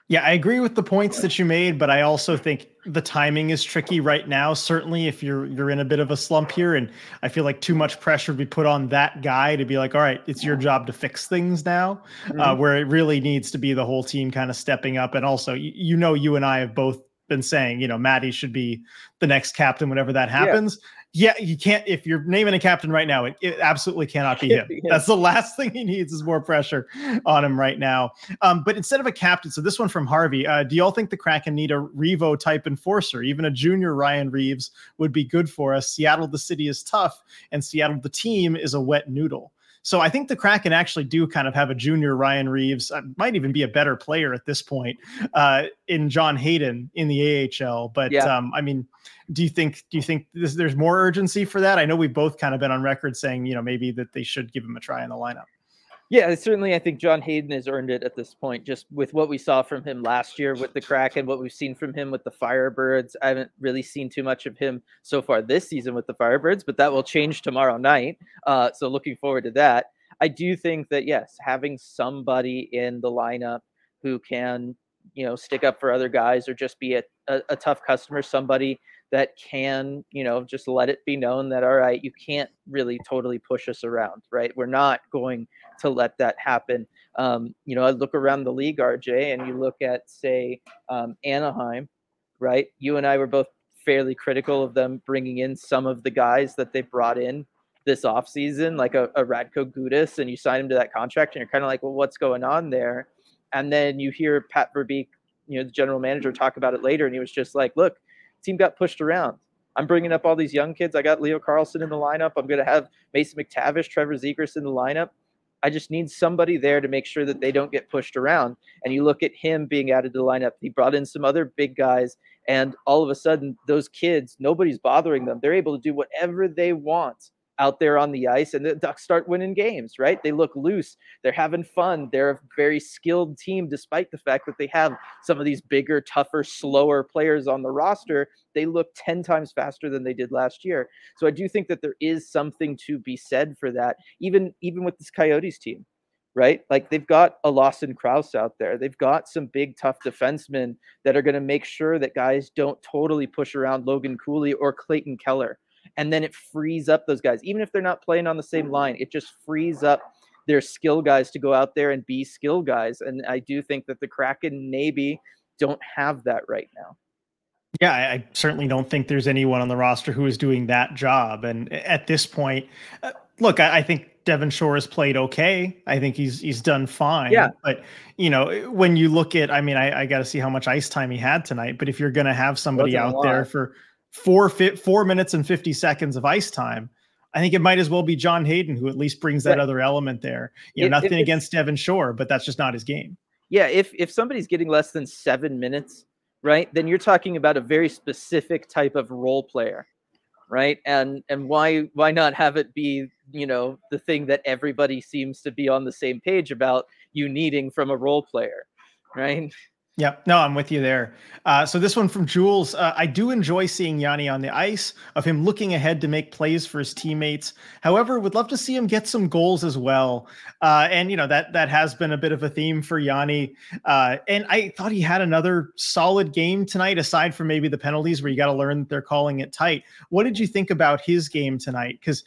Yeah, I agree with the points that you made, but I also think the timing is tricky right now. Certainly, if you're you're in a bit of a slump here, and I feel like too much pressure would be put on that guy to be like, all right, it's your job to fix things now, uh, mm-hmm. uh, where it really needs to be the whole team kind of stepping up. And also, you, you know, you and I have both been saying, you know, Maddie should be the next captain whenever that happens. Yeah yeah, you can't. If you're naming a captain right now, it, it absolutely cannot be him. That's the last thing he needs is more pressure on him right now. Um, but instead of a captain, so this one from Harvey, uh, do y'all think the Kraken need a Reavo type enforcer? Even a junior Ryan Reaves would be good for us. Seattle, the city is tough, and Seattle, the team, is a wet noodle. So I think the Kraken actually do kind of have a junior Ryan Reaves, uh, might even be a better player at this point uh, in John Hayden in the AHL. But yeah. um, I mean, do you think do you think this, there's more urgency for that? I know we've both kind of been on record saying you know maybe that they should give him a try in the lineup. Yeah, certainly. I think John Hayden has earned it at this point, just with what we saw from him last year with the Kraken, what we've seen from him with the Firebirds. I haven't really seen too much of him so far this season with the Firebirds, but that will change tomorrow night. Uh, so looking forward to that. I do think that yes, having somebody in the lineup who can, you know, stick up for other guys or just be a, a, a tough customer, somebody that can, you know, just let it be known that, all right, you can't really totally push us around, right? We're not going to let that happen. Um, you know, I look around the league, RJ, and you look at, say, um, Anaheim, right? You and I were both fairly critical of them bringing in some of the guys that they brought in this offseason, like a, a Radko Gudas, and you sign him to that contract, and you're kind of like, well, what's going on there? And then you hear Pat Verbeek, you know, the general manager, talk about it later, and he was just like, look, team got pushed around. I'm bringing up all these young kids. I got Leo Carlsson in the lineup. I'm going to have Mason McTavish, Trevor Zegras in the lineup. I just need somebody there to make sure that they don't get pushed around. And you look at him being added to the lineup. He brought in some other big guys, and all of a sudden, those kids, nobody's bothering them. They're able to do whatever they want out there on the ice and the Ducks start winning games, right? They look loose. They're having fun. They're a very skilled team, despite the fact that they have some of these bigger, tougher, slower players on the roster. They look 10 times faster than they did last year. So I do think that there is something to be said for that, even, even with this Coyotes team. Right, like they've got a Lawson Crouse out there. They've got some big, tough defensemen that are going to make sure that guys don't totally push around Logan Cooley or Clayton Keller and then it frees up those guys even if they're not playing on the same line it just frees up their skill guys to go out there and be skill guys and i do think that the kraken maybe don't have that right now yeah, I certainly don't think there's anyone on the roster who is doing that job. And at this point, uh, look, I, I, think Devin Shore has played okay. I think he's he's done fine. Yeah. But you know, when you look at, I mean, I, I got to see how much ice time he had tonight. But if you're going to have somebody out there for four four minutes and 50 seconds of ice time I think it might as well be John Hayden who at least brings that other element there. You know, if, nothing if against Devin Shore, but that's just not his game. Yeah, if if somebody's getting less than seven minutes, right, then you're talking about a very specific type of role player, right? And and why why not have it be you know the thing that everybody seems to be on the same page about you needing from a role player, right? Yeah, no, I'm with you there. Uh, so this one from Jules, uh, I do enjoy seeing Yanni on the ice, of him looking ahead to make plays for his teammates. However, would love to see him get some goals as well. Uh, and you know that that has been a bit of a theme for Yanni. Uh, and I thought he had another solid game tonight, aside from maybe the penalties where you got to learn that they're calling it tight. What did you think about his game tonight? Because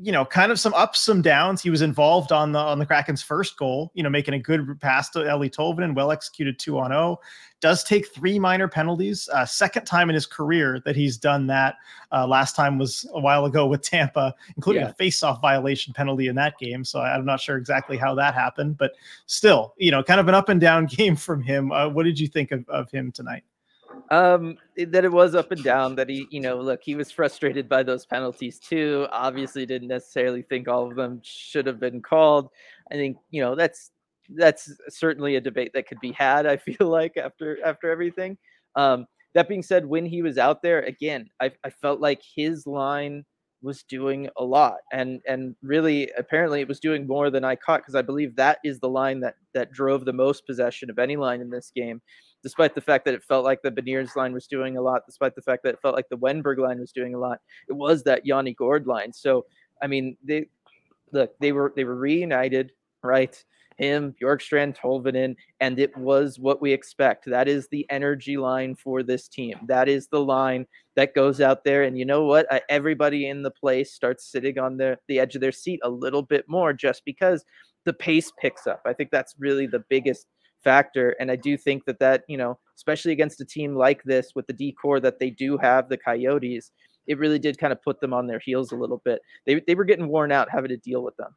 you know, kind of some ups, some downs. He was involved on the on the Kraken's first goal, you know, making a good pass to Eeli Tolvanen, well executed two on zero. Oh. Does take three minor penalties. Uh, second time in his career that he's done that. Uh, last time was a while ago with Tampa, including yeah. a face-off violation penalty in that game. So I'm not sure exactly how that happened, but still, you know, kind of an up and down game from him. Uh, what did you think of, of him tonight? Um, that it was up and down. That he, you know, look, he was frustrated by those penalties too. Obviously, didn't necessarily think all of them should have been called. I think, you know, that's that's certainly a debate that could be had. I feel like after after everything. Um, that being said, when he was out there again, I, I felt like his line was doing a lot, and and really, apparently, it was doing more than I caught because I believe that is the line that that drove the most possession of any line in this game despite the fact that it felt like the Beniers line was doing a lot, despite the fact that it felt like the Wennberg line was doing a lot, it was that Yanni Gourde line. So, I mean, they look, they were they were reunited, right? Him, Bjorkstrand, Tolvanen, and it was what we expect. That is the energy line for this team. That is the line that goes out there. And you know what? everybody in the place starts sitting on the, the edge of their seat a little bit more just because the pace picks up. I think that's really the biggest – factor. And I do think that that, you know, especially against a team like this with the D corps that they do have, the Coyotes, it really did kind of put them on their heels a little bit. They, they were getting worn out having to deal with them.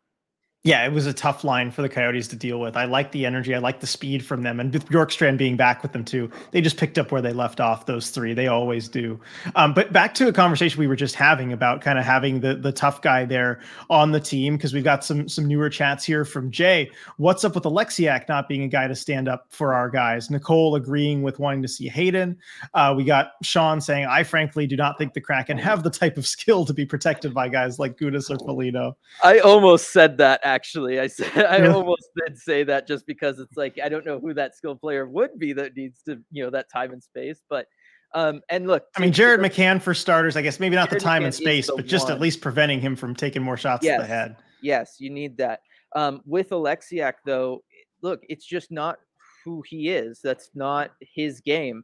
Yeah, it was a tough line for the Coyotes to deal with. I like the energy, I like the speed from them, and with Bjorkstrand being back with them too, they just picked up where they left off. Those three, they always do. Um, but back to a conversation we were just having about kind of having the the tough guy there on the team because we've got some some newer chats here from Jay. What's up with Oleksiak not being a guy to stand up for our guys? Nicole agreeing with wanting to see Hayden. Uh, we got Sean saying, I frankly do not think the Kraken have the type of skill to be protected by guys like Gudas or Foligno. I almost said that actually. I said I almost did say that just because it's like I don't know who that skill player would be that needs to you know that time and space, but. Um, and look, I mean, Jared McCann for starters, I guess maybe not Jared the time McCann and space, but just one. at least preventing him from taking more shots yes. to the head. Yes, you need that. Um, with Oleksiak, though, look, it's just not who he is. That's not his game.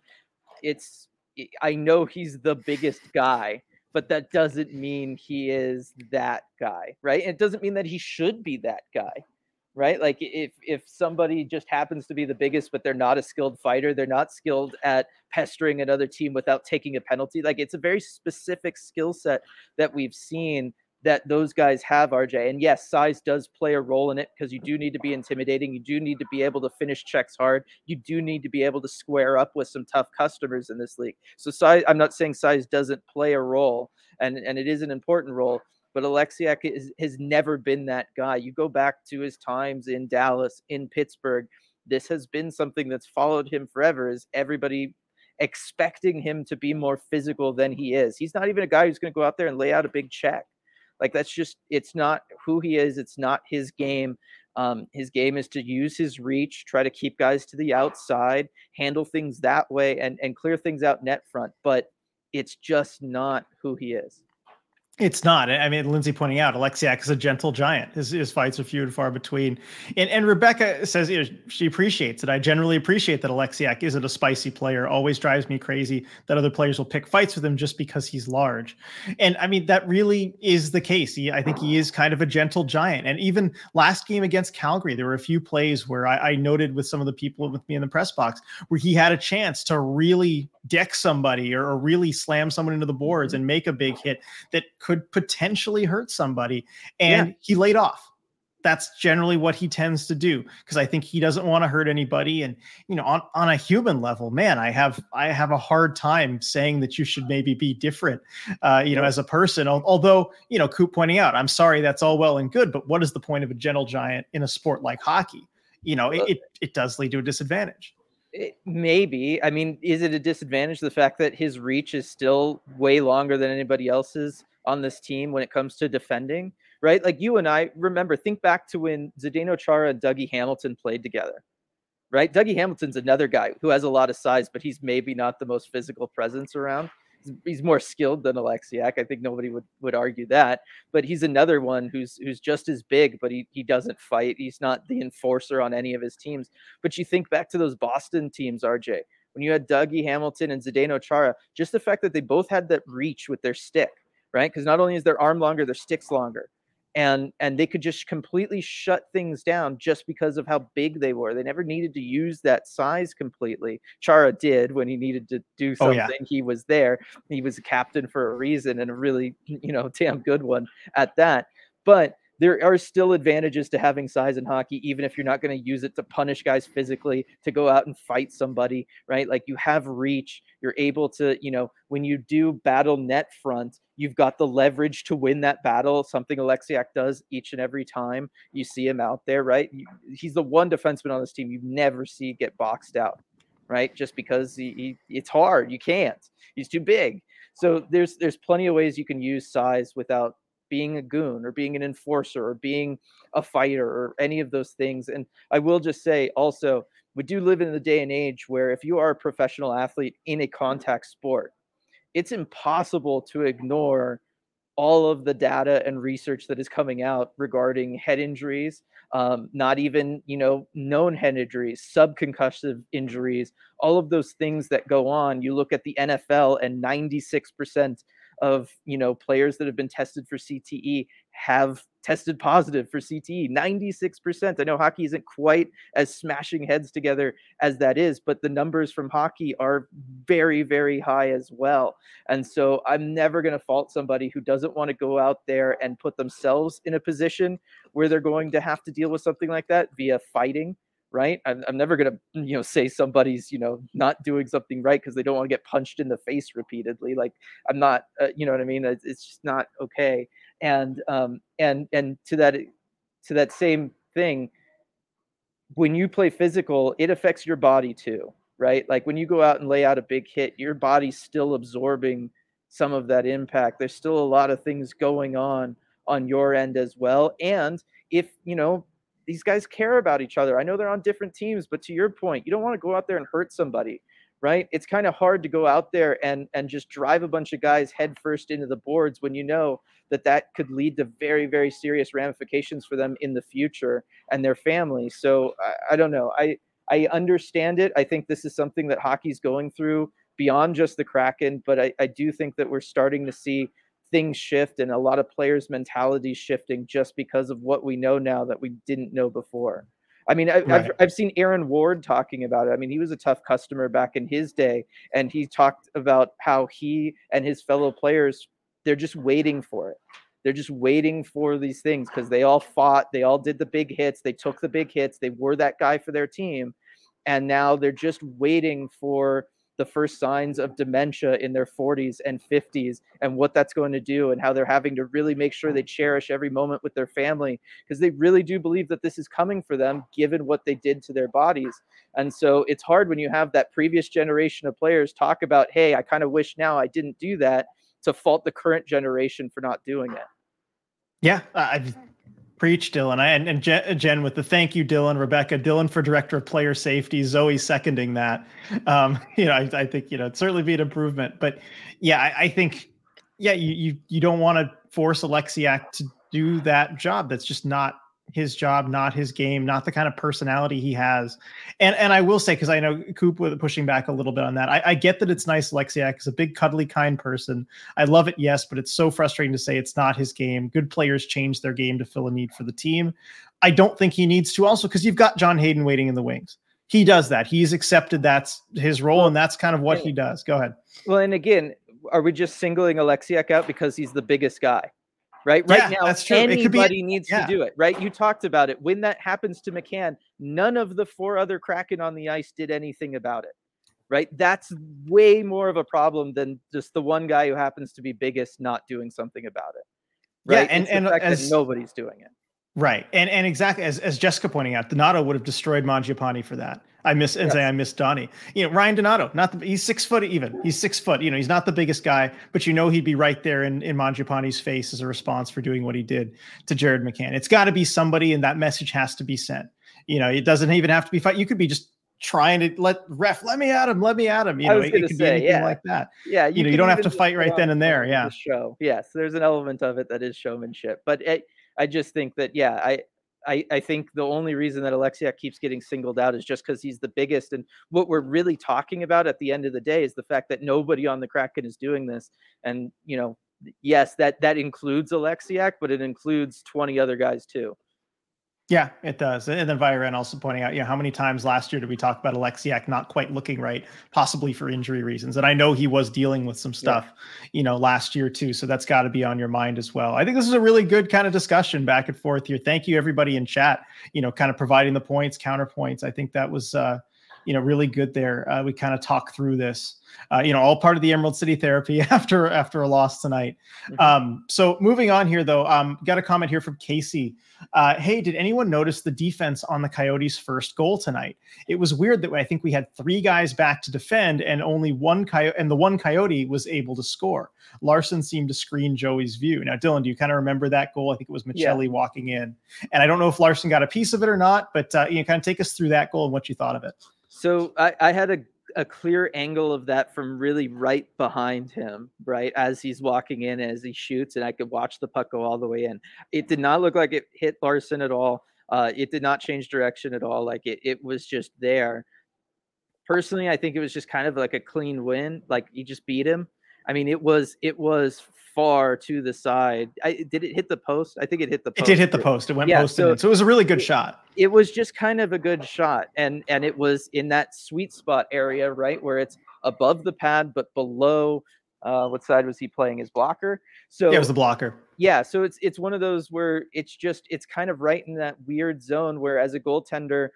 It's I know he's the biggest guy, but that doesn't mean he is that guy, right? And it doesn't mean that he should be that guy, right? Like if if somebody just happens to be the biggest, but they're not a skilled fighter, they're not skilled at pestering another team without taking a penalty. Like it's a very specific skill set that we've seen that those guys have, RJ. And yes, size does play a role in it because you do need to be intimidating. You do need to be able to finish checks hard. You do need to be able to square up with some tough customers in this league. So size, I'm not saying size doesn't play a role, and and it is an important role. But Oleksiak is, has never been that guy. You go back to his times in Dallas, in Pittsburgh. This has been something that's followed him forever. Is everybody expecting him to be more physical than he is? He's not even a guy who's going to go out there and lay out a big check like that's just it's not who he is. It's not his game. Um, his game is to use his reach, try to keep guys to the outside, handle things that way, and and clear things out net front. But it's just not who he is. It's not. I mean, Lindsay pointing out, Oleksiak is a gentle giant. His, his fights are few and far between. And, and Rebecca says you know, she appreciates it. I generally appreciate that Oleksiak isn't a spicy player. Always drives me crazy that other players will pick fights with him just because he's large. And I mean, that really is the case. He, I think he is kind of a gentle giant. And even last game against Calgary, there were a few plays where I, I noted with some of the people with me in the press box where he had a chance to really deck somebody or, or really slam someone into the boards and make a big hit that could potentially hurt somebody. And yeah. he laid off. that's generally what he tends to do because I think he doesn't want to hurt anybody. And you know, on, on a human level, man, I have I have a hard time saying that you should maybe be different, uh, you know, as a person. Although you know, Coop pointing out, I'm sorry, that's all well and good, but what is the point of a gentle giant in a sport like hockey? You know, it it, it does lead to a disadvantage. It, maybe. I mean, is it a disadvantage the fact that his reach is still way longer than anybody else's on this team when it comes to defending? right? Like you and I remember, think back to when Zdeno Chara and Dougie Hamilton played together, right? Dougie Hamilton's another guy who has a lot of size, but he's maybe not the most physical presence around. He's more skilled than Oleksiak. I think nobody would, would argue that. But he's another one who's who's just as big, but he, he doesn't fight. He's not the enforcer on any of his teams. But you think back to those Boston teams, RJ, when you had Dougie Hamilton and Zdeno Chara, just the fact that they both had that reach with their stick, right? Because not only is their arm longer, their stick's longer and and they could just completely shut things down just because of how big they were. They never needed to use that size completely. Chara did when he needed to do something. Oh, yeah. He was there. He was a captain for a reason and a really, you know, damn good one at that. But there are still advantages to having size in hockey, even if you're not going to use it to punish guys physically, to go out and fight somebody, right? Like you have reach, you're able to, you know, when you do battle net front, you've got the leverage to win that battle, something Oleksiak does each and every time you see him out there, right? He's the one defenseman on this team you never see get boxed out, right? Just because he, he it's hard, you can't. He's too big. So there's there's plenty of ways you can use size without being a goon or being an enforcer or being a fighter or any of those things. And I will just say also, we do live in the day and age where if you are a professional athlete in a contact sport, it's impossible to ignore all of the data and research that is coming out regarding head injuries um, not even you know known head injuries subconcussive injuries all of those things that go on you look at the nfl and 96% of you know players that have been tested for CTE have tested positive for CTE. 96%. I know hockey isn't quite as smashing heads together as that is, but the numbers from hockey are very, very high as well. And so I'm never going to fault somebody who doesn't want to go out there and put themselves in a position where they're going to have to deal with something like that via fighting right? I'm, I'm never gonna you know say somebody's you know not doing something right because they don't want to get punched in the face repeatedly. Like I'm not, uh, you know what I mean? It's, it's just not okay. And um and and to that to that same thing, when you play physical, it affects your body too, right? Like when you go out and lay out a big hit, your body's still absorbing some of that impact. There's still a lot of things going on on your end as well. And if you know these guys care about each other. I know they're on different teams, but to your point, you don't want to go out there and hurt somebody, right? It's kind of hard to go out there and and just drive a bunch of guys headfirst into the boards when you know that that could lead to very very serious ramifications for them in the future and their family. So I, I don't know. I I understand it. I think this is something that hockey's going through beyond just the Kraken, but I, I do think that we're starting to see things shift and a lot of players' mentality shifting just because of what we know now that we didn't know before. I mean, I, have I've seen Aaron Ward talking about it. I mean, he was a tough customer back in his day, and he talked about how he and his fellow players they're just waiting for it. They're just waiting for these things because they all fought, they all did the big hits, they took the big hits, they were that guy for their team, and now they're just waiting for the first signs of dementia in their 40s and 50s and what that's going to do and how they're having to really make sure they cherish every moment with their family. Because they really do believe that this is coming for them given what they did to their bodies. And so it's hard when you have that previous generation of players talk about hey i kind of wish now i didn't do that to fault the current generation for not doing it. Yeah i Preach, Dylan. I, and, and Jen, with the thank you, Dylan, Rebecca, Dylan for director of player safety, Zoe seconding that. Um, you know, I, I, think you know it'd certainly be an improvement. But yeah, I, I think yeah, you you you don't want to force Oleksiak to do that job. That's just not his job, not his game, not the kind of personality he has. And and I will say, because I know Coop was pushing back a little bit on that. I, I get that it's nice Lexiak is a big, cuddly, kind person. I love it, yes, but it's so frustrating to say it's not his game. Good players change their game to fill a need for the team. I don't think he needs to also because you've got John Hayden waiting in the wings. He does that. He's accepted that's his role, and that's kind of what he does. Go ahead. Well, and again, are we just singling Oleksiak out because he's the biggest guy? Right? Right Yeah, now, that's true. Could be- anybody needs yeah. to do it, right? You talked about it. When that happens to McCann, none of the four other Kraken on the ice did anything about it, right? That's way more of a problem than just the one guy who happens to be biggest not doing something about it, Yeah, right? and- and as- nobody's doing it. Right. And and exactly as, as Jessica pointing out, Donato would have destroyed Mangiapane for that. I miss and say I miss Donnie. You know, Ryan Donato, not the, he's six foot even. He's six foot. You know, he's not the biggest guy, but you know he'd be right there in, in Mangiapane's face as a response for doing what he did to Jared McCann. It's got to be somebody, and that message has to be sent. You know, it doesn't even have to be fight. You could be just trying to let ref let me at him, let me at him. You know, it, it could be say, anything yeah. like that. Yeah, You know, you don't have to fight right then and there, the yeah. show. Yes, there's an element of it that is showmanship, but it, I just think that yeah, I. I, I think the only reason that Oleksiak keeps getting singled out is just because he's the biggest. And what we're really talking about at the end of the day is the fact that nobody on the Kraken is doing this. And, you know, yes, that that includes Oleksiak, but it includes 20 other guys too. Yeah, it does. And then Viren also pointing out, you know, how many times last year did we talk about Oleksiak not quite looking right, possibly for injury reasons? And I know he was dealing with some stuff, you know, last year too. So that's got to be on your mind as well. I think this is a really good kind of discussion back and forth here. Thank you everybody in chat, you know, kind of providing the points, counterpoints. I think that was uh, you know, really good there. Uh, we kind of talk through this. Uh, you know, all part of the Emerald City therapy after after a loss tonight. Mhm. Um, so moving on here, though, um, got a comment here from Casey. Uh, hey, did anyone notice the defense on the Coyotes' first goal tonight? It was weird that I think we had three guys back to defend, and only one coyote, and the one Coyote was able to score. Larsson seemed to screen Joey's view. Now, Dylan, do you kind of remember that goal? I think it was Yeah. Walking in, and I don't know if Larsson got a piece of it or not, but uh, you know, kind of take us through that goal and what you thought of it. So I, I had a, a clear angle of that from really right behind him, right as he's walking in, as he shoots, and I could watch the puck go all the way in. It did not look like it hit Larsson at all. Uh, it did not change direction at all. Like it, it was just there. Personally, I think it was just kind of like a clean win. Like you just beat him. I mean, it was it was far to the side. I, did it hit the post? I think it hit the post. It did hit the post. It went Yeah, post so- So it was a really good shot. it was just kind of a good shot and and it was in that sweet spot area right where it's above the pad but below uh what side was he playing his blocker so Yeah, it was the blocker. yeah so it's it's one of those where it's just it's kind of right in that weird zone where as a goaltender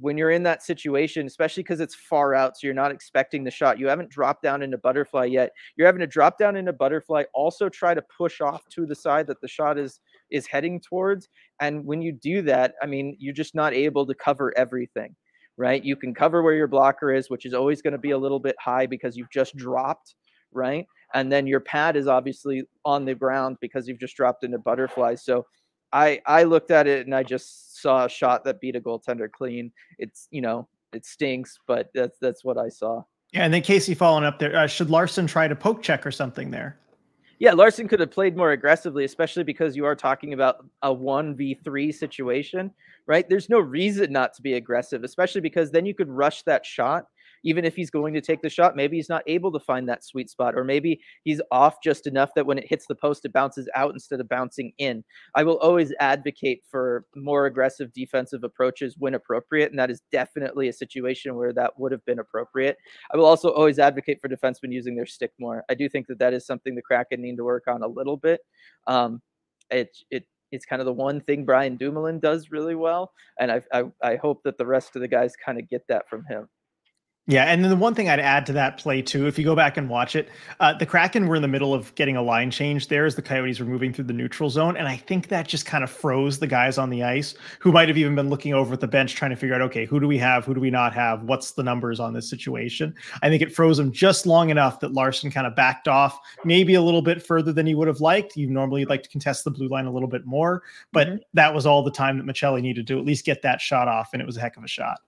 when you're in that situation especially because it's far out so you're not expecting the shot you haven't dropped down into butterfly yet you're having to drop down into butterfly also try to push off to the side that the shot is is heading towards and when you do that i mean you're just not able to cover everything right? You can cover where your blocker is which is always going to be a little bit high because you've just dropped right? And then your pad is obviously on the ground because you've just dropped into butterfly so i i looked at it and i just saw a shot that beat a goaltender clean it's you know it stinks but that's that's what i saw Yeah, and then Casey following up there. Uh, should Larsson try to poke check or something there? Yeah, Larsson could have played more aggressively, especially because you are talking about a 1v3 situation, right? There's no reason not to be aggressive, especially because then you could rush that shot. Even if he's going to take the shot, maybe he's not able to find that sweet spot, or maybe he's off just enough that when it hits the post, it bounces out instead of bouncing in. I will always advocate for more aggressive defensive approaches when appropriate, and that is definitely a situation where that would have been appropriate. I will also always advocate for defensemen using their stick more. I do think that that is something the Kraken need to work on a little bit. Um, it it it's kind of the one thing Brian Dumoulin does really well, and I I, I hope that the rest of the guys kind of get that from him. Yeah, and then the one thing I'd add to that play too, if you go back and watch it, uh, the Kraken were in the middle of getting a line change there as the Coyotes were moving through the neutral zone, and I think that just kind of froze the guys on the ice who might have even been looking over at the bench trying to figure out, okay, who do we have, who do we not have, what's the numbers on this situation? I think it froze them just long enough that Larsson kind of backed off, maybe a little bit further than he would have liked. You normally like to contest the blue line a little bit more, but Mhm. that was all the time that Maccelli needed to at least get that shot off, and it was a heck of a shot.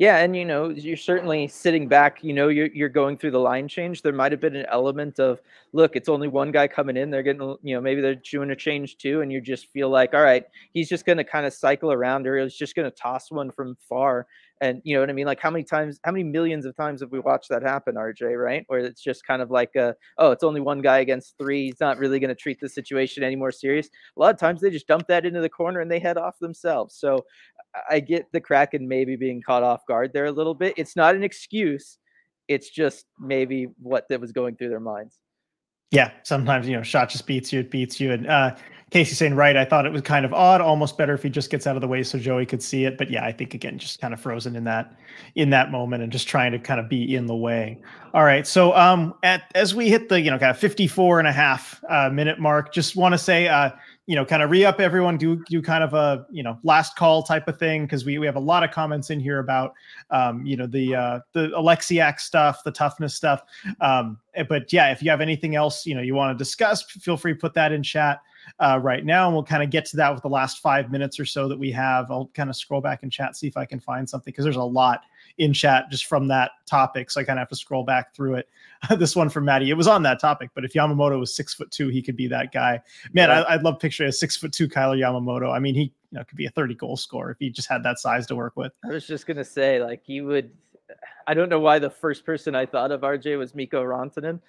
Yeah, and you know, you're certainly sitting back, you know, you're you're going through the line change. There might have been an element of, look, it's only one guy coming in. They're getting, you know, maybe they're doing a change too, and you just feel like, all right, he's just going to kind of cycle around, or he's just going to toss one from far. And you know what I mean? Like, how many times, how many millions of times have we watched that happen, RJ? Right? Where it's just kind of like, a, oh, it's only one guy against three. He's not really going to treat the situation any more serious. A lot of times they just dump that into the corner and they head off themselves. So I get the Kraken maybe being caught off guard there a little bit. It's not an excuse. It's just maybe what that was going through their minds. Yeah, sometimes you know, shot just beats you, it beats you. And uh Casey saying right, I thought it was kind of odd, almost better if he just gets out of the way so Joey could see it. But yeah, I think again, just kind of frozen in that in that moment and just trying to kind of be in the way. All right. So um at as we hit the, you know, kind of 54 and a half uh minute mark, just want to say uh you know, kind of re-up everyone, do do kind of a you know last call type of thing because we we have a lot of comments in here about um, you know the uh, the Oleksiak stuff, the toughness stuff. Um, eh, but yeah, if you have anything else you know you want to discuss, feel free to put that in chat uh, right now, and we'll kind of get to that with the last five minutes or so that we have. I'll kind of scroll back in chat see if I can find something because there's a lot in chat just from that topic. So I kind of have to scroll back through it. this one from Maddie, it was on that topic, but if Yamamoto was six foot two, he could be that guy. Man, yeah. I, would love picture a six foot two Kailer Yamamoto. I mean, he you know could be a 30 goal scorer if he just had that size to work with. I was just gonna say, like he would. I don't know why the first person I thought of RJ was Mikko Rantanen.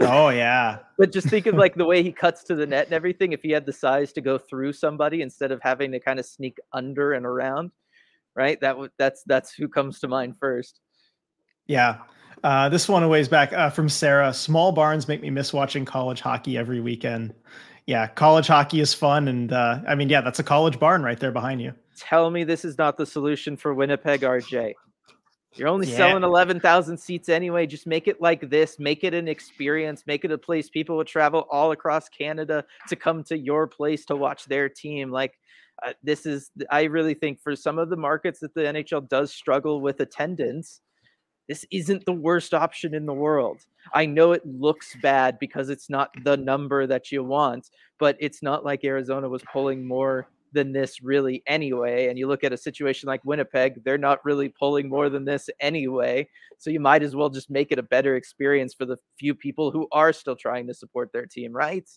Oh yeah. but just think of like the way he cuts to the net and everything. If he had the size to go through somebody instead of having to kind of sneak under and around, right? That would that's that's who comes to mind first. Yeah. Uh, this one a ways back uh, from Sarah. Small barns make me miss watching college hockey every weekend. Yeah, college hockey is fun, and uh, I mean, yeah, that's a college barn right there behind you. Tell me this is not the solution for Winnipeg, RJ. You're only yeah. selling 11,000 seats anyway. Just make it like this. Make it an experience. Make it a place people would travel all across Canada to come to your place to watch their team. Like, uh, this is, I really think for some of the markets that the NHL does struggle with attendance, this isn't the worst option in the world. I know it looks bad because it's not the number that you want, but it's not like Arizona was pulling more than this really anyway. And you look at a situation like Winnipeg, they're not really pulling more than this anyway. So you might as well just make it a better experience for the few people who are still trying to support their team, right?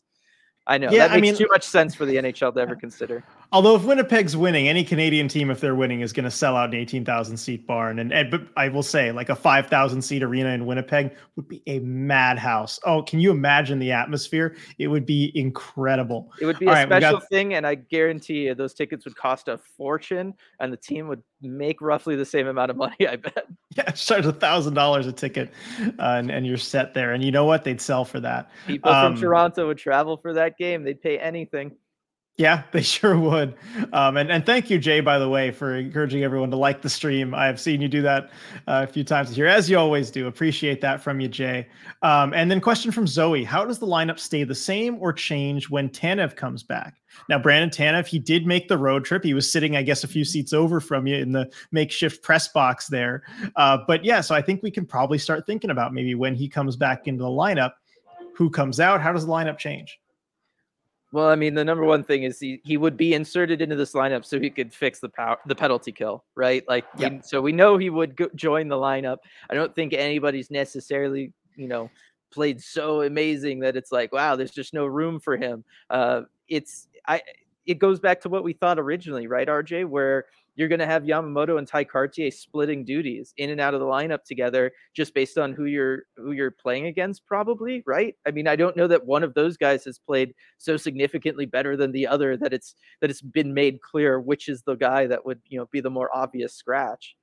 I know yeah, that makes I mean, too much sense for the NHL to ever consider. Although if Winnipeg's winning, any Canadian team, if they're winning, is going to sell out an eighteen thousand seat barn. And, and but I will say, like a five thousand seat arena in Winnipeg would be a madhouse. Oh, can you imagine the atmosphere? It would be incredible. It would be All a right, special got... thing, and I guarantee you, those tickets would cost a fortune, and the team would make roughly the same amount of money. I bet. Yeah, charge a thousand dollars a ticket, uh, and, and you're set there. And you know what? They'd sell for that. People um, from Toronto would travel for that game. They'd pay anything. Yeah, they sure would. Um, and, and thank you, Jay, by the way, for encouraging everyone to like the stream. I have seen you do that uh, a few times here, as you always do. Appreciate that from you, Jay. Um, and then question from Zoe: How does the lineup stay the same or change when Tanev comes back? Now, Brandon Tanev, he did make the road trip. He was sitting, I guess, a few seats over from you in the makeshift press box there. Uh, but yeah, so I think we can probably start thinking about maybe when he comes back into the lineup, who comes out? How does the lineup change? Well, I mean, the number one thing is he, he would be inserted into this lineup so he could fix the power the penalty kill, right? Like, yep. we, so we know he would go, join the lineup. I don't think anybody's necessarily, you know, played so amazing that it's like, wow, there's just no room for him. Uh, it's I. It goes back to what we thought originally, right, RJ? Where you're going to have Yamamoto and Tye Kartye splitting duties in and out of the lineup together just based on who you're who you're playing against probably, right? I mean, I don't know that one of those guys has played so significantly better than the other that it's that it's been made clear which is the guy that would, you know, be the more obvious scratch.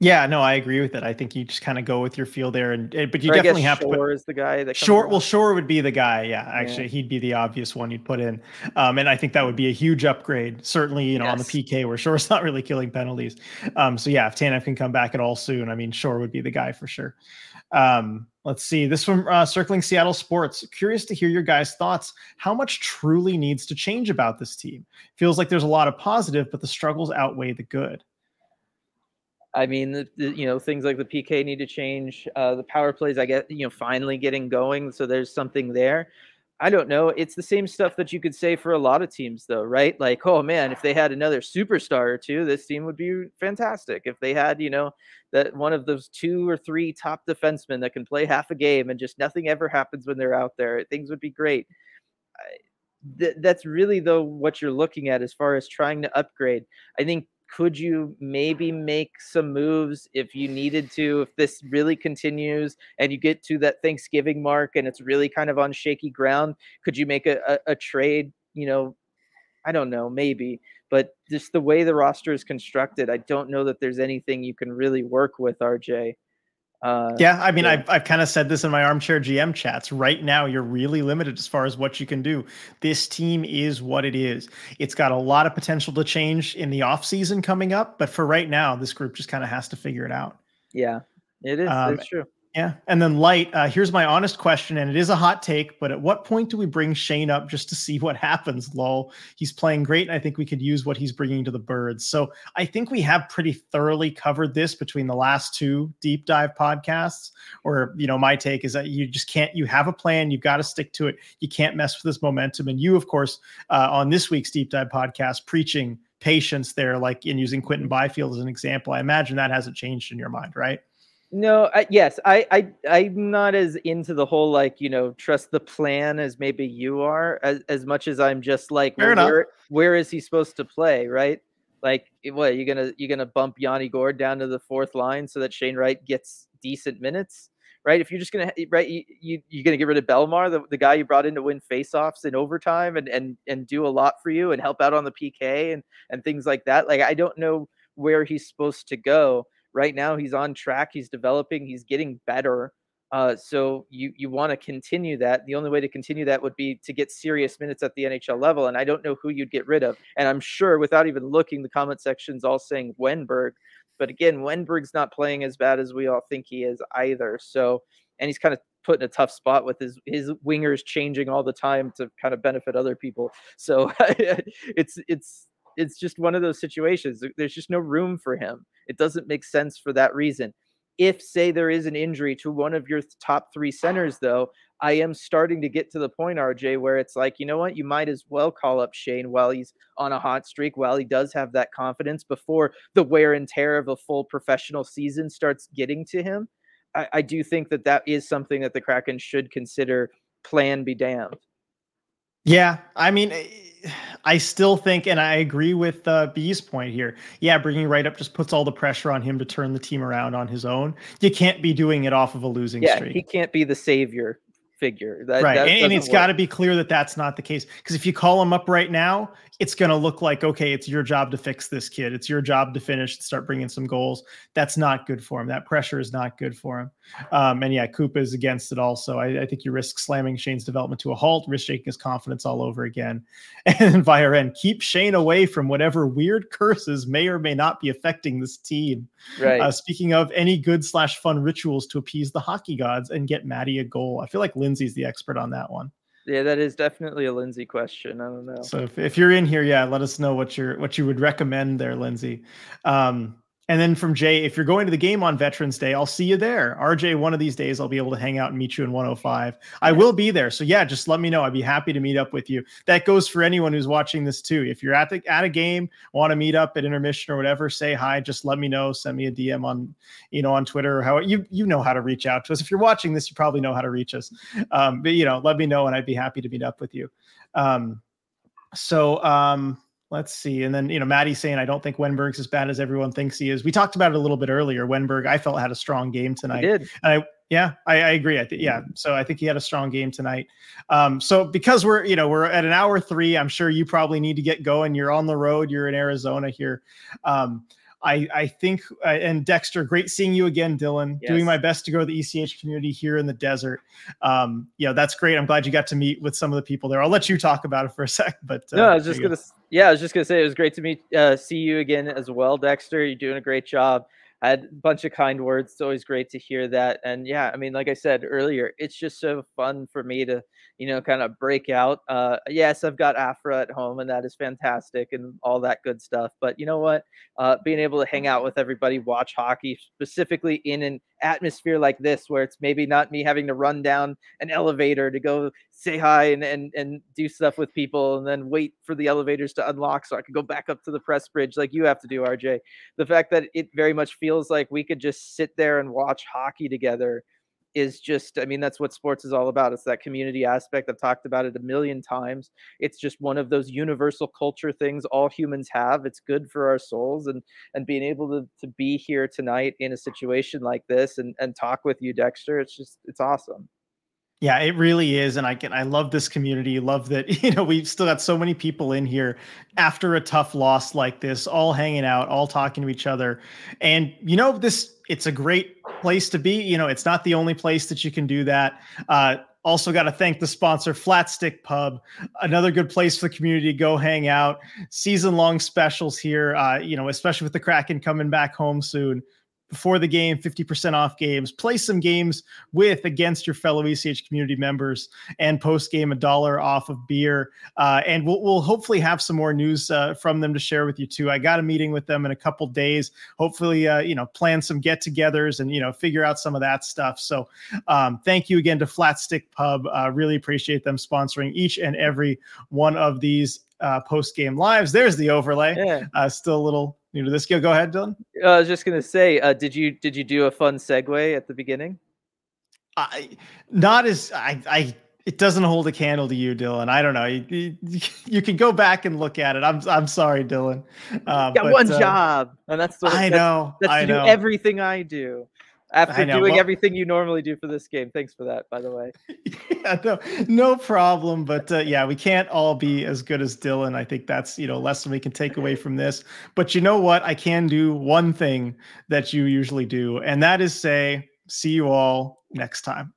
Yeah, no, I agree with it. I think you just kind of go with your feel there, and but you or definitely have Shore to. Shore is the guy that. Shore, well, Shore would be the guy. Yeah, actually, yeah. he'd be the obvious one you'd put in, um, and I think that would be a huge upgrade. Certainly, you know, yes. on the PK where Shore's not really killing penalties. Um, so yeah, if Tanev can come back at all soon, I mean, Shore would be the guy for sure. Um, let's see this from uh, circling Seattle sports. Curious to hear your guys' thoughts. How much truly needs to change about this team? Feels like there's a lot of positive, but the struggles outweigh the good. I mean, the, the, you know, things like the PK need to change. Uh, the power plays, I get, you know, finally getting going. So there's something there. I don't know. It's the same stuff that you could say for a lot of teams, though, right? Like, oh man, if they had another superstar or two, this team would be fantastic. If they had, you know, that one of those two or three top defensemen that can play half a game and just nothing ever happens when they're out there, things would be great. I, th- that's really though what you're looking at as far as trying to upgrade. I think could you maybe make some moves if you needed to if this really continues and you get to that thanksgiving mark and it's really kind of on shaky ground? Could you make a, a, a trade you know i don't know maybe but just the way the roster is constructed i don't know that there's anything you can really work with rj Uh, yeah, I mean, yeah. I've, I've kind of said this in my armchair GM chats. Right now, you're really limited as far as what you can do. This team is what it is. It's got a lot of potential to change in the offseason coming up, but for right now, this group just kind of has to figure it out. Yeah, it is. Um, it's true. Yeah. And then light, uh, here's my honest question, and it is a hot take, but at what point do we bring Shane up just to see what happens? Lol. He's playing great, and I think we could use what he's bringing to the birds. So I think we have pretty thoroughly covered this between the last two deep dive podcasts. Or, you know, my take is that you just can't, you have a plan, you've got to stick to it. You can't mess with this momentum. And you, of course, uh, on this week's deep dive podcast, preaching patience there, like in using Quinton Byfield as an example. I imagine that hasn't changed in your mind, right? No, I, yes, I, I, I'm not as into the whole like you know trust the plan as maybe you are, as as much as I'm just like, well, where, where is he supposed to play, right? Like, eh, what you gonna you gonna bump Yanni Gourde down to the fourth line so that Shane Wright gets decent minutes, right? If you're just gonna eh, right, you, you you're gonna get rid of Bellemare, the, the guy you brought in to win faceoffs in overtime and and and do a lot for you and help out on the PK and and things like that. Like, I don't know where he's supposed to go right now he's on track he's developing he's getting better uh, so you you want to continue that. The only way to continue that would be to get serious minutes at the nhl level and i don't know who you'd get rid of and i'm sure without even looking the comment section's all saying wennberg but again wennberg's not playing as bad as we all think he is either so and he's kind of put in a tough spot with his his wingers changing all the time to kind of benefit other people so it's it's it's just one of those situations. There's just no room for him. It doesn't make sense for that reason. If, say, there is an injury to one of your top three centers, though, I am starting to get to the point, RJ, where it's like, you know what? You might as well call up Shane while he's on a hot streak, while he does have that confidence before the wear and tear of a full professional season starts getting to him. I, I do think that that is something that the Kraken should consider. Plan be damned. Yeah, I mean, eh, I still think, and I agree with uh, B's point here. Yeah, bringing Wright up just puts all the pressure on him to turn the team around on his own. You can't be doing it off of a losing yeah, streak. he can't be the savior figure. That, right, that and, and it's got to be clear that that's not the case. Because if you call him up right now, it's going to look like okay, it's your job to fix this kid. It's your job to finish, start bringing some goals. That's not good for him. That pressure is not good for him. Um, and yeah, Coop is against it also. I, I, think you risk slamming Shane's development to a halt, risk shaking his confidence all over again. And via end, keep Shane away from whatever weird curses may or may not be affecting this team. Right. Uh, speaking of any good slash fun rituals to appease the hockey gods and get Matty a goal. I feel like Lindsay's the expert on that one. Yeah, that is definitely a Lindsay question. I don't know. So if, if you're in here, yeah, let us know what you're what you would recommend there, Lindsay. Um, and then from Jay, if you're going to the game on Veterans Day, I'll see you there. RJ, one of these days, I'll be able to hang out and meet you in 105. I will be there. So yeah, just let me know. I'd be happy to meet up with you. That goes for anyone who's watching this too. If you're at the at a game, want to meet up at intermission or whatever, say hi. Just let me know. Send me a DM on, you know, on Twitter or how you you know how to reach out to us. If you're watching this, you probably know how to reach us. Um, but you know, let me know and I'd be happy to meet up with you. Um, so um Let's see. And then, you know, Maddie saying, I don't think Wennberg's as bad as everyone thinks he is. We talked about it a little bit earlier. Wennberg, I felt had a strong game tonight. He did. And I, yeah, I, I agree. I think, yeah. So I think he had a strong game tonight. Um, so because we're, you know, we're at an hour three, I'm sure you probably need to get going. You're on the road. You're in Arizona here. Um, I, I think, uh, and Dexter, great seeing you again, Dylan. Yes. Doing my best to grow the ECH community here in the desert. Um, yeah, that's great. I'm glad you got to meet with some of the people there. I'll let you talk about it for a sec. But uh, no, I was just gonna, go. yeah, I was just gonna say it was great to meet, uh, see you again as well, Dexter. You're doing a great job. Had a bunch of kind words. It's always great to hear that. And yeah, I mean, like I said earlier, it's just so fun for me to you know, kind of break out. Uh, yes, I've got Afra at home, and that is fantastic and all that good stuff. But you know what? Uh, being able to hang out with everybody, watch hockey, specifically in an atmosphere like this, where it's maybe not me having to run down an elevator to go say hi and, and, and do stuff with people and then wait for the elevators to unlock so I could go back up to the press bridge like you have to do, RJ. The fact that it very much feels like we could just sit there and watch hockey together is just i mean that's what sports is all about it's that community aspect i've talked about it a million times it's just one of those universal culture things all humans have it's good for our souls and and being able to, to be here tonight in a situation like this and and talk with you dexter it's just it's awesome yeah, it really is, and I can I love this community. Love that you know we've still got so many people in here after a tough loss like this, all hanging out, all talking to each other, and you know this it's a great place to be. You know, it's not the only place that you can do that. Uh, also, got to thank the sponsor, Flatstick Pub, another good place for the community to go hang out. Season long specials here, uh, you know, especially with the Kraken coming back home soon before the game, 50% off games. Play some games with against your fellow ECH community members and post game a dollar off of beer. Uh, and we'll, we'll hopefully have some more news uh, from them to share with you too. I got a meeting with them in a couple days. Hopefully, uh, you know, plan some get togethers and, you know, figure out some of that stuff. So um, thank you again to Flatstick Pub. Uh, really appreciate them sponsoring each and every one of these uh, post game lives. There's the overlay. Yeah. Uh, still a little new to this. Go, go ahead, Dylan. Uh, I was just gonna say, uh, did you did you do a fun segue at the beginning? I not as I I it doesn't hold a candle to you, Dylan. I don't know. You, you, you can go back and look at it. I'm I'm sorry, Dylan. Uh, got but, one uh, job, and that's what I know. That's, that's I to know. do everything I do after doing well, everything you normally do for this game. Thanks for that, by the way. Yeah, no, no problem. But uh, yeah, we can't all be as good as Dylan. I think that's you know lesson we can take away from this. But you know what? I can do one thing that you usually do, and that is say, "See you all next time."